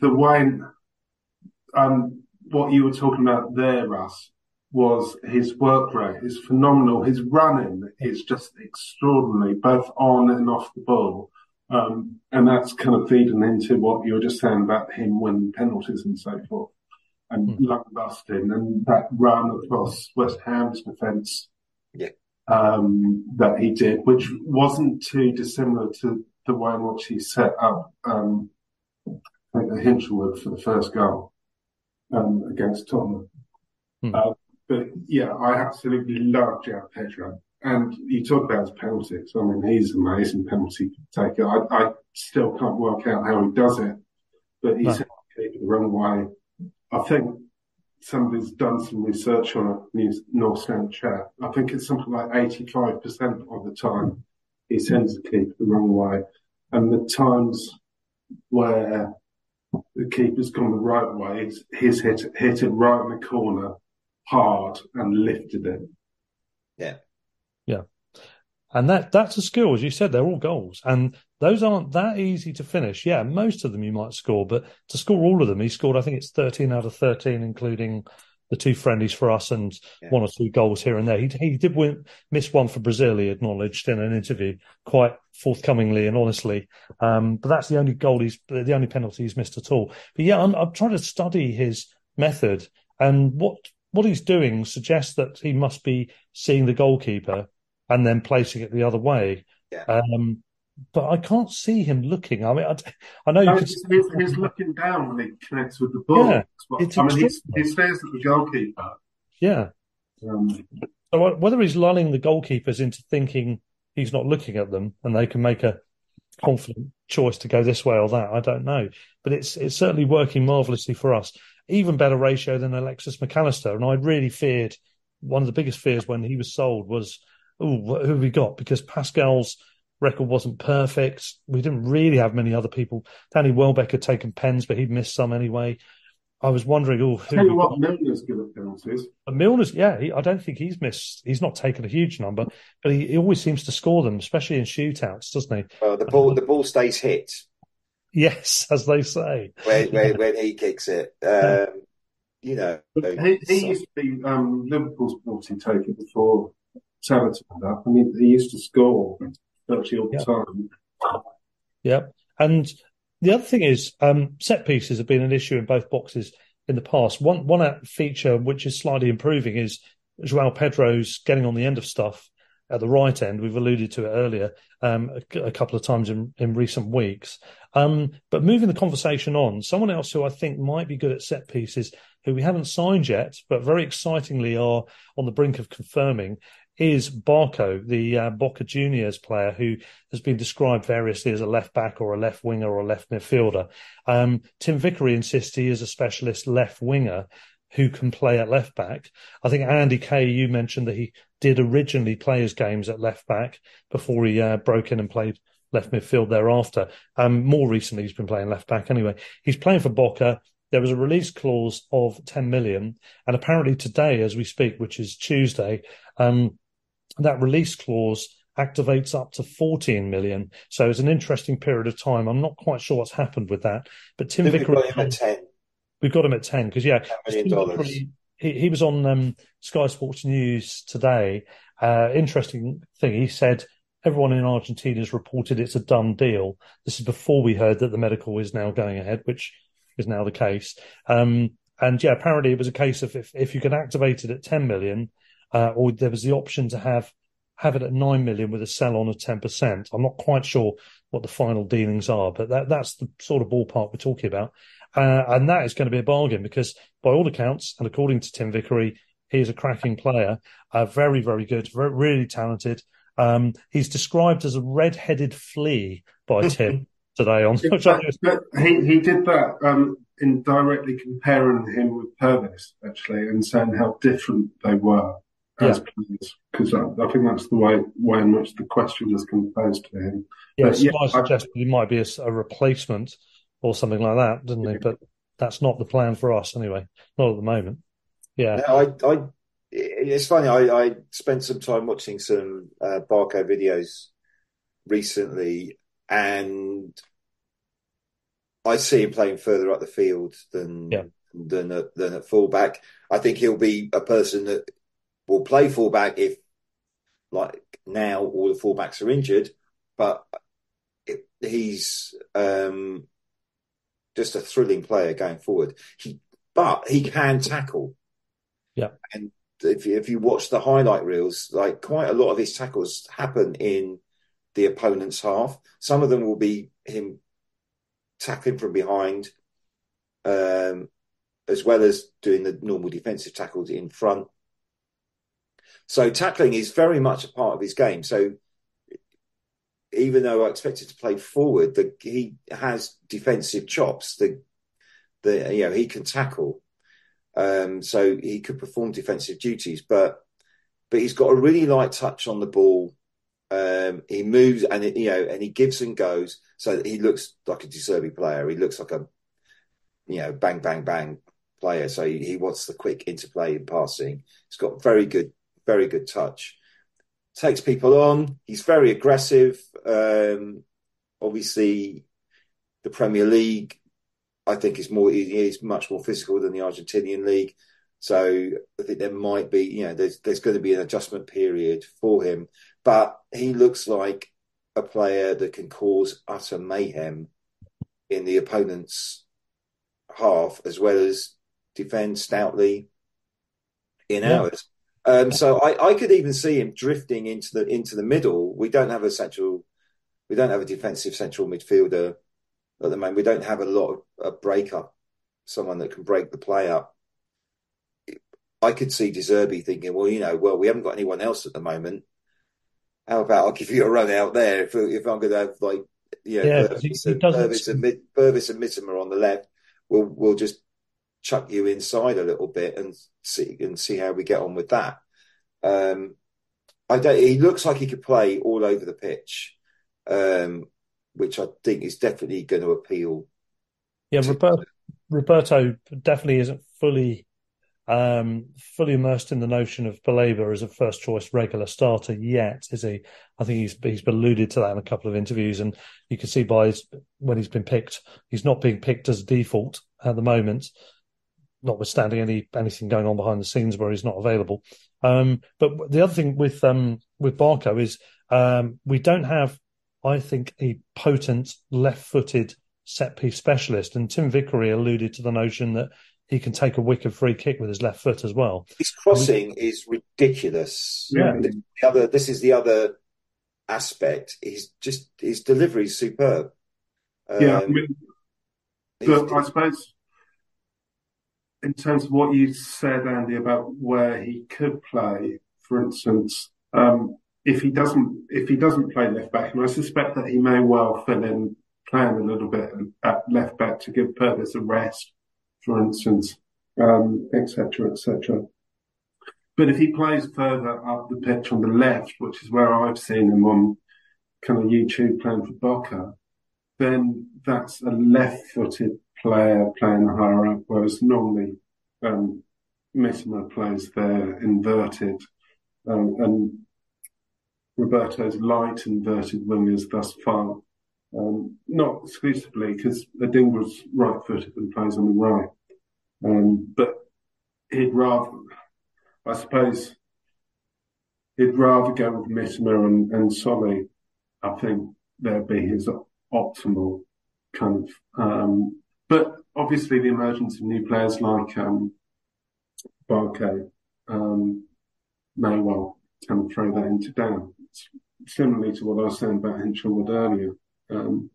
the way, um, what you were talking about there, Russ, was his work rate is phenomenal. His running is just extraordinary, both on and off the ball. Um, and that's kind of feeding into what you were just saying about him winning penalties and so forth and Hmm. lung busting and that run across West Ham's defence. Yeah. Um, that he did, which wasn't too dissimilar to the way in which he set up, um, I think the Hinshelwood for the first goal, um, against Tottenham. Hmm. Uh, but yeah, I absolutely love João Pedro. And you talk about his penalties. I mean, he's an amazing penalty taker. I, I still can't work out how he does it, but he's No. taken the wrong way. I think somebody's done some research on it, News North Stand Chat. I think it's something like 85% of the time he sends the keeper the wrong way. And the times where the keeper's gone the right way, he's, he's hit, hit it right in the corner hard and lifted it. yeah. And that that's a skill, as you said. They're all goals, and those aren't that easy to finish. Yeah, most of them you might score, but to score all of them, he scored. I think it's thirteen out of thirteen, including the two friendlies for us and Yeah. one or two goals here and there. He he did win, miss one for Brazil. He acknowledged in an interview quite forthcomingly and honestly. Um, but that's the only goal he's the only penalty he's missed at all. But yeah, I'm, I'm trying to study his method and what what he's doing suggests that he must be seeing the goalkeeper and then placing it the other way. Yeah. Um, but I can't see him looking. I mean, I, I know No, he's, he's, looking down when he connects with the ball. Yeah, what- it's I mean, he's, extraordinary. he stares at the goalkeeper. Yeah. Um, So whether he's lulling the goalkeepers into thinking he's not looking at them and they can make a confident choice to go this way or that, I don't know. But it's it's certainly working marvelously for us. Even better ratio than Alexis Mac Allister. And I really feared one of the biggest fears when he was sold was, oh, who have we got? Because Pascal's record wasn't perfect. We didn't really have many other people. Danny Welbeck had taken pens, but he'd missed some anyway. I was wondering, oh, who tell you what, Milner's good at penalties. But Milner's, yeah, he, I don't think he's missed. He's not taken a huge number, but he, he always seems to score them, especially in shootouts, doesn't he? Well, the ball the ball stays hit Yes, as they say. when when, when he kicks it. Um, you know, He, he so- used to be um, Liverpool's penalty taker before Up. I mean, he used to score virtually all the Yeah. time. Yeah, and the other thing is um, set pieces have been an issue in both boxes in the past. One one feature which is slightly improving is Joao Pedro's getting on the end of stuff at the right end. We've alluded to it earlier um, a, a, couple of times in, in recent weeks. Um, but moving the conversation on, someone else who I think might be good at set pieces, who we haven't signed yet, but very excitingly are on the brink of confirming, is Barco, the uh, Boca Juniors player who has been described variously as a left back or a left winger or a left midfielder. Um, Tim Vickery insists he is a specialist left winger who can play at left back. I think Andy Kay, you mentioned that he did originally play his games at left back before he uh, broke in and played left midfield thereafter. Um, more recently, he's been playing left back anyway. He's playing for Boca. There was a release clause of 10 million. And apparently today, as we speak, which is Tuesday, um, that release clause activates up to 14 million. So it's an interesting period of time. I'm not quite sure what's happened with that, but Tim Vickery. at 10. We've got him at 10 because, yeah, he, he, was on um, Sky Sports News today. Uh, interesting thing. He said everyone in Argentina has reported it's a done deal. This is before we heard that the medical is now going ahead, which is now the case. Um, and yeah, apparently it was a case of if, if you can activate it at 10 million, or there was the option to have have it at 9 million with a sell on of 10%. I'm not quite sure what the final dealings are, but that, that's the sort of ballpark we're talking about. Uh, and that is going to be a bargain because by all accounts, and according to Tim Vickery, he is a cracking player, uh, very, very good, very, really talented. Um, he's described as a red-headed flea by Tim today on. He he did that um, in directly comparing him with Pervis, actually, and saying how different they were as yeah. players. Because I, I, think that's the way way in which the question is composed to him. Yeah, but, yeah I suggested he might be a, a replacement or something like that, didn't he? But that's not the plan for us anyway, not at the moment. Yeah, I, I it's funny. I, I spent some time watching some uh, Barco videos recently, and I see him playing further up the field than yeah. than at, than at fullback. I think he'll be a person that will play fullback if, like now, all the fullbacks are injured. But he's um, just a thrilling player going forward. He, but he can tackle. Yeah. And if you, if you watch the highlight reels, like quite a lot of his tackles happen in the opponent's half. Some of them will be him tackling from behind, um, as well as doing the normal defensive tackles in front. So tackling is very much a part of his game. So even though I expected to play forward, the, he has defensive chops. The, the you know he can tackle, um, so he could perform defensive duties. But but he's got a really light touch on the ball. Um, he moves and it, you know and he gives and goes, so he looks like a De Zerbi player. He looks like a you know bang bang bang player. So he, he wants the quick interplay and passing. He's got very good very good touch takes people on. He's very aggressive. Um, obviously, the Premier League, I think, is more is much more physical than the Argentinian league. So I think there might be, you know, there's there's going to be an adjustment period for him. But he looks like a player that can cause utter mayhem in the opponent's half, as well as defend stoutly in yeah. ours. Um, so I, I could even see him drifting into the into the middle. We don't have a central, we don't have a defensive central midfielder at the moment. We don't have a lot of a breakup, someone that can break the play up. I could see De Zerbi thinking, well, you know, well, we haven't got anyone else at the moment. How about I'll give you a run out there if, if I'm going to have like, you know, yeah, Pervis, and, Pervis, and, Pervis and Mitoma on the left. We'll we'll just chuck you inside a little bit and see and see how we get on with that. Um, I don't. He looks like he could play all over the pitch, um, which I think is definitely going to appeal. Yeah, to, Roberto, Roberto definitely isn't fully um, fully immersed in the notion of Baleba as a first choice regular starter yet, is he? I think he's he's alluded to that in a couple of interviews, and you can see by his, when he's been picked, he's not being picked as a default at the moment notwithstanding any anything going on behind the scenes where he's not available. Um, but the other thing with um, with Barco is um, we don't have, I think, a potent left-footed set piece specialist. And Tim Vickery alluded to the notion that he can take a wicked free kick with his left foot as well. His crossing is ridiculous. Yeah. The other, this is the other aspect. He's just his delivery is superb. Yeah, I Um, mean, but I suppose in terms of what you said, Andy, about where he could play, for instance, um, if he doesn't if he doesn't play left back, and I suspect that he may well fill in playing a little bit at left back to give Pervis a rest, for instance, um, et cetera, et. But if he plays further up the pitch on the left, which is where I've seen him on kind of YouTube playing for Boca, then that's a left-footed player playing higher up, whereas normally um, Mitoma plays there inverted, um, and Roberto's light inverted wingers thus far. Um, not exclusively, because Adingra's right-footed and plays on the right. Um, but he'd rather, I suppose, he'd rather go with Mitoma and, and Solly. I think that'd be his optimal kind of. Um, but obviously, the emergence of new players like um, Barco um, may well kind of throw that into doubt. Similarly to what I was saying about Hinshelwood earlier. Um,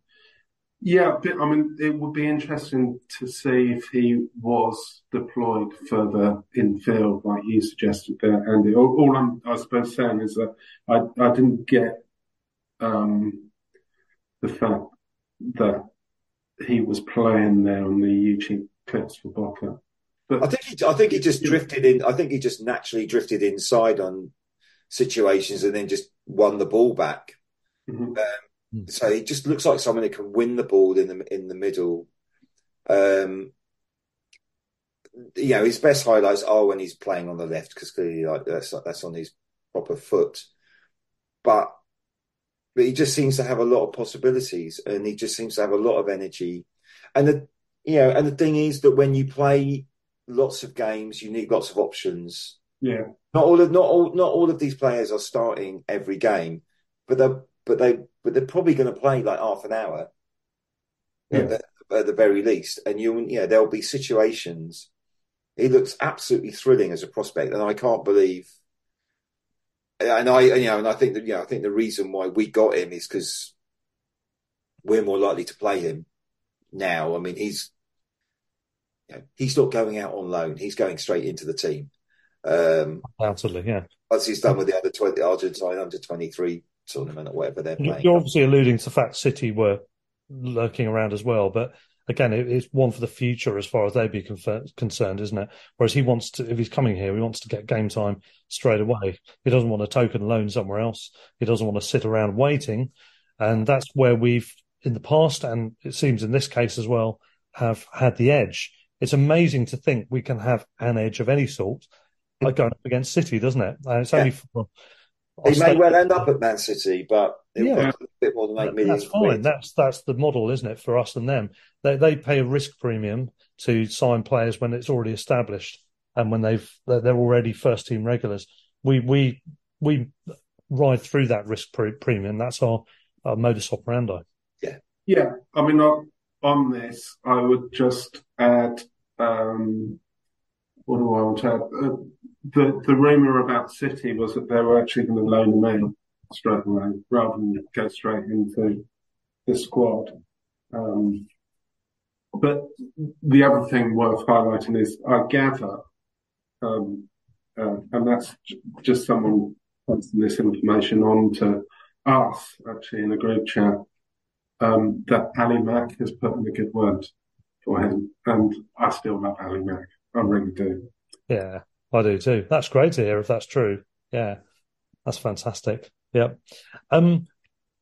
yeah, but, I mean, it would be interesting to see if he was deployed further in field, like you suggested there, Andy. All, I'm, I suppose, saying is that I, I didn't get um, the fact that he was playing there on the YouTube clips for Boca. But I think he, I think he just drifted in. I think he just naturally drifted inside on situations and then just won the ball back. Mhm. Um, so he just looks like someone that can win the ball in the in the middle. Um, you know, his best highlights are when he's playing on the left because clearly, like that's that's on his proper foot. But but he just seems to have a lot of possibilities, and he just seems to have a lot of energy. And the you know, and the thing is that when you play lots of games, you need lots of options. yeah, Not all of not all not all of these players are starting every game, but they but they but they're probably going to play like half an hour at, the, at the very least. And you you know there'll be situations. He looks absolutely thrilling as a prospect, and I can't believe. And I you know and I think that you know I think the reason why we got him is because we're more likely to play him now. I mean he's you know, he's not going out on loan; he's going straight into the team. Um, Undoubtedly, yeah. as he's done with the other 20, Argentine under 23 tournament or whatever they're playing. You're obviously alluding to the fact City were lurking around as well, but again, it, it's one for the future as far as they'd be confer- concerned, isn't it? Whereas he wants to, if he's coming here, he wants to get game time straight away. He doesn't want a token loan somewhere else. He doesn't want to sit around waiting, and that's where we've in the past, and it seems in this case as well, have had the edge. It's amazing to think we can have an edge of any sort, like going up against City, doesn't it? And it's only for He may well end up at Man City, but it'll Yeah. cost a bit more than eight That- million. That's fine. quid. That's that's the model, isn't it, for us and them? They they pay a risk premium to sign players when it's already established and when they've they're they're already first team regulars. We we we ride through that risk pre- premium. That's our, our modus operandi. Yeah, yeah. I mean, on, on this, I would just add, um, what? Uh, the the rumor about City was that they were actually going to loan him straight away rather than go straight into the squad. Um, but the other thing worth highlighting is I gather, um, uh, and that's j- just someone passing this information on to us actually in a group chat um, that Ali Mack has put in a good word for him. And I still love Ali Mack. I really do. Yeah, I do too. That's great to hear if that's true. Yeah, that's fantastic. Yeah. Um,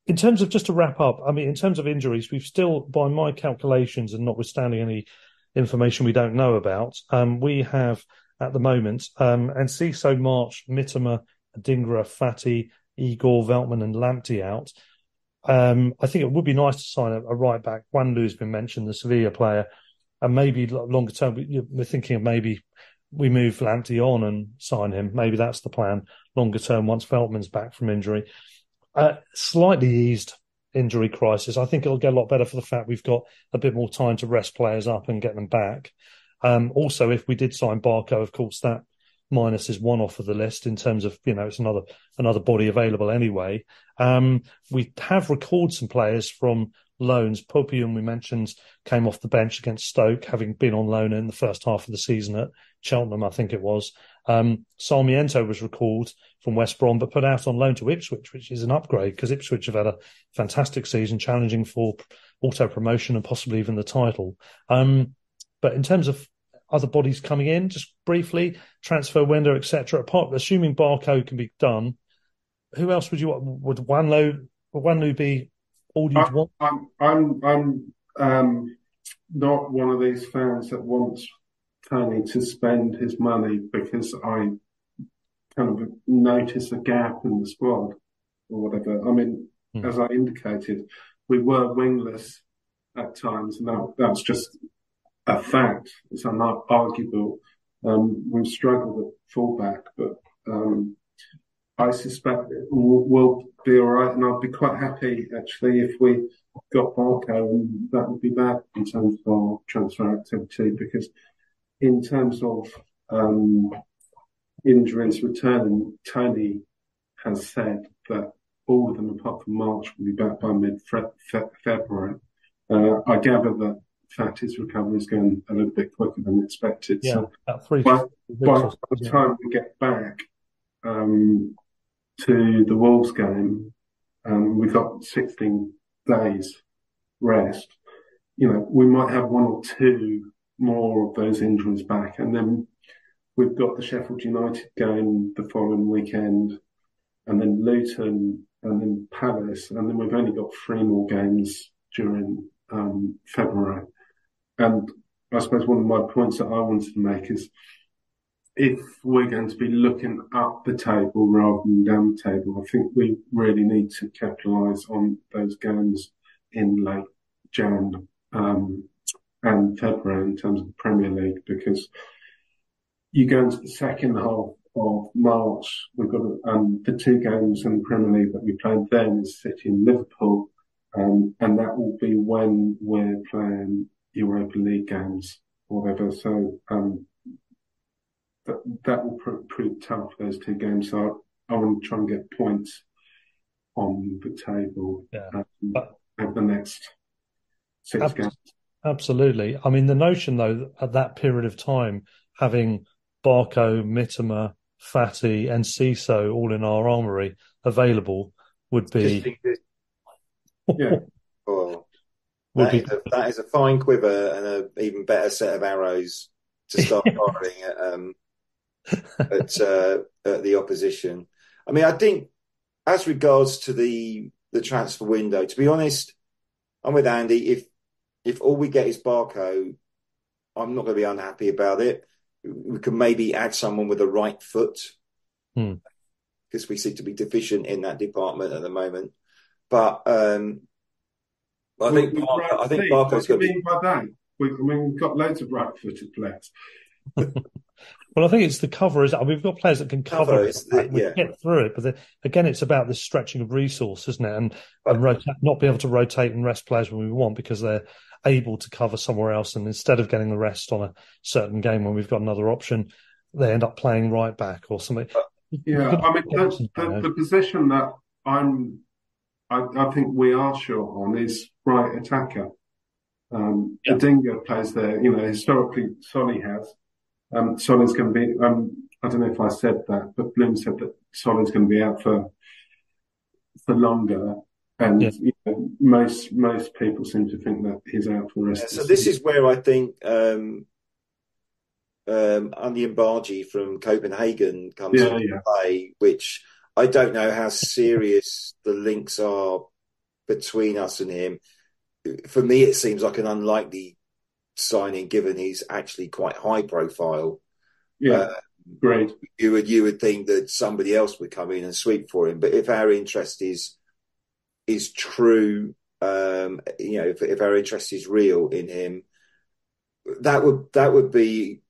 in terms of just to wrap up, I mean, in terms of injuries, we've still, by my calculations, and notwithstanding any information we don't know about, um, we have at the moment um, Enciso, March, Mitoma, Dingra, Fati, Igor, Veltman, and Lamptey out. Um, I think it would be nice to sign a, a right back. Juanlu's been mentioned, the Sevilla player, and maybe longer term, we- we're thinking of maybe we move Lamptey on and sign him. Maybe that's the plan longer term once Veltman's back from injury. Uh, slightly eased injury crisis. I think it'll get a lot better for the fact we've got a bit more time to rest players up and get them back. Um, also, if we did sign Barco, of course, that minus is one off of the list in terms of you know it's another another body available anyway. Um, we have recalled some players from loans. Peupion, we mentioned, came off the bench against Stoke, having been on loan in the first half of the season at Cheltenham, I think it was. Um, Sarmiento was recalled from West Brom, but put out on loan to Ipswich, which is an upgrade because Ipswich have had a fantastic season, challenging for auto promotion and possibly even the title. Um, but in terms of other bodies coming in, just briefly, transfer window, etc. Apart, assuming Barco can be done, who else would you want? Would Juanlu, would Juanlu be all you'd I, want? I'm, I'm, I'm um, not one of these fans that wants Tony to spend his money because I kind of notice a gap in the squad or whatever. I mean, Hmm. as I indicated, we were wingless at times, and that, that's just a fact. It's unarguable. Um, we've struggled at fullback, but um, I suspect we'll, will be all right, and I'd be quite happy actually if we got Barco, and that would be bad in terms of our transfer activity because in terms of um, injuries returning, Tony has said that all of them apart from March will be back by mid-February. Uh, I gather that Fati's recovery is going a little bit quicker than expected. Yeah, So about three. by, by the time we get back um, to the Wolves game, um, we've got 16 days rest. You know, we might have one or two more of those injuries back, and then we've got the Sheffield United game the following weekend, and then Luton, and then Palace, and then we've only got three more games during um, February. And I suppose one of my points that I wanted to make is if we're going to be looking up the table rather than down the table, I think we really need to capitalise on those games in late Jan um, and February in terms of the Premier League because you go into the second half of March, we've got um, the two games in the Premier League that we played then is City and Liverpool, um, and that will be when we're playing Europa League games or whatever. So um, that that will pr- prove tough those two games. So I, I want to try and get points on the table Yeah. um, But- over the next six Ab- games. Absolutely. I mean, the notion though at that period of time, having Barco, Mitoma, Fati, and CISO all in our armory available would be Yeah. oh, would that, be is a, that is a fine quiver and an even better set of arrows to start firing at, um, at, uh, at the opposition. I mean, I think as regards to the the transfer window, to be honest, I'm with Andy. If if all we get is Barco, I'm not going to be unhappy about it. We can maybe add someone with a right foot Hmm. because we seem to be deficient in that department at the moment. But um, I think We- we Barco, I think right Barco's. What do going you to be mean by that? We, I mean, we've got loads of right-footed players. Well, I think it's the cover. Is we've got players that can cover, Cover it. is the- we yeah. can get through it, but the, again, it's about this stretching of resource, isn't it? And, and rotate, not being able to rotate and rest players when we want because they're able to cover somewhere else. And instead of getting the rest on a certain game when we've got another option, they end up playing right back or something. Yeah, I mean, the, the, the position that I'm, I, I think we are short on is right attacker. Um, Yeah. Adingra plays there, you know, historically Solly has. Um, Solly's going to be, um, I don't know if I said that, but Bloom said that Solly's going to be out for, for longer. And, Yeah. you know, most, most people seem to think that he's out for the rest Yeah, of so this season. is where I think um, um, Onion Bargy from Copenhagen comes Yeah, into yeah. play, which I don't know how serious the links are between us and him. For me, it seems like an unlikely signing, given he's actually quite high profile. Yeah, Uh, great. you would you would think that somebody else would come in and sweep for him. But if our interest is is true, um, you know, if, if our interest is real in him, that would that would be,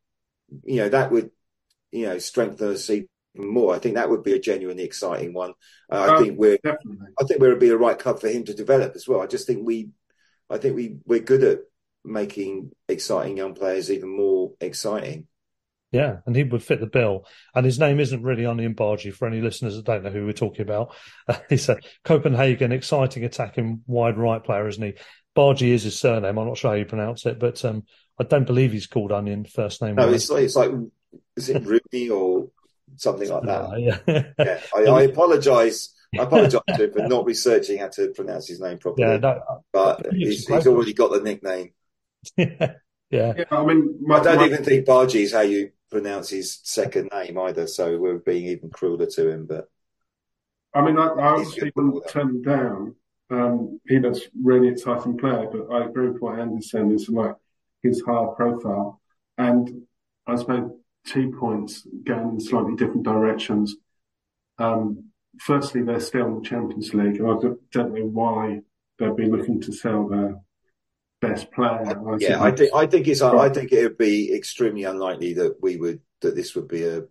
you know, that would you know strengthen us even more. I think that would be a genuinely exciting one. Uh, I Um, think we're Definitely. I think we're be a right club for him to develop as well. I just think we I think we we're good at making exciting young players even more exciting. Yeah, and he would fit the bill. And his name isn't really on the Imbaji for any listeners that don't know who we're talking about. he's a Copenhagen exciting attacking wide right player, isn't he? Bargy is his surname. I'm not sure how you pronounce it, but um, I don't believe he's called Onion first name. No, it's like it's like is it Rooney or something like that? Uh, yeah. Yeah, I, I apologise. I apologise to him for not researching how to pronounce his name properly. yeah, no, but he's, he's already got the nickname. Yeah, yeah. Yeah, I mean, my, I don't even think Bargy is how you pronounce his second name either. So we're being even crueler to him. But I mean, I, I He's obviously good with all wouldn't that. turn him down. Um, he does really exciting player, but I agree with what Andy's saying. It's like his higher profile, and I suppose two points going in slightly different directions. Um, firstly, they're still in the Champions League, and I don't, don't know why they'd be looking to sell their best player. I yeah, I think I think it's I think it would be extremely unlikely that we would that this would be a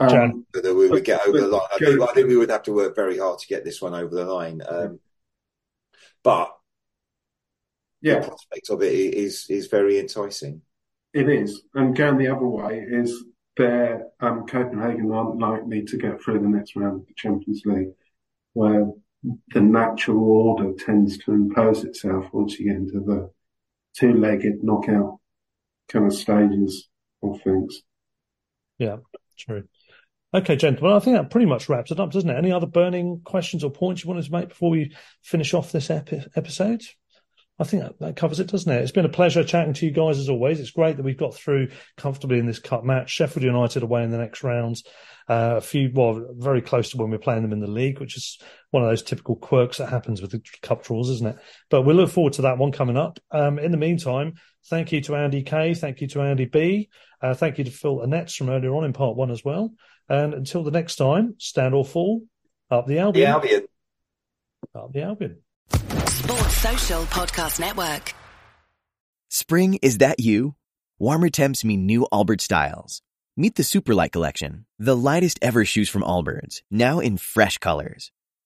Um, that we would get over the line. I think, I think we would have to work very hard to get this one over the line. Um, but the yeah, prospect of it is is very enticing. It is. And going the other way is they're, um, Copenhagen aren't likely to get through the next round of the Champions League, where the natural order tends to impose itself once you get into the two-legged knockout kind of stages of things. yeah, true. Okay, gentlemen, I think that pretty much wraps it up, doesn't it? Any other burning questions or points you wanted to make before we finish off this epi- episode? I think that, that covers it, doesn't it? It's been a pleasure chatting to you guys as always. It's great that we've got through comfortably in this cup match. Sheffield United away in the next rounds. Uh, a few, well, very close to when we're playing them in the league, which is one of those typical quirks that happens with the cup draws, isn't it? But we look forward to that one coming up. Um, in the meantime, thank you to Andy K. Thank you to Andy B. Uh, thank you to Phil Annets from earlier on in part one as well. And until the next time, stand or fall, up the Albion. The Albion. Up the Albion. Sports Social Podcast Network. Spring, is that you? Warmer temps mean new Allbirds styles. Meet the Superlight Collection, the lightest ever shoes from Allbirds, now in fresh colors.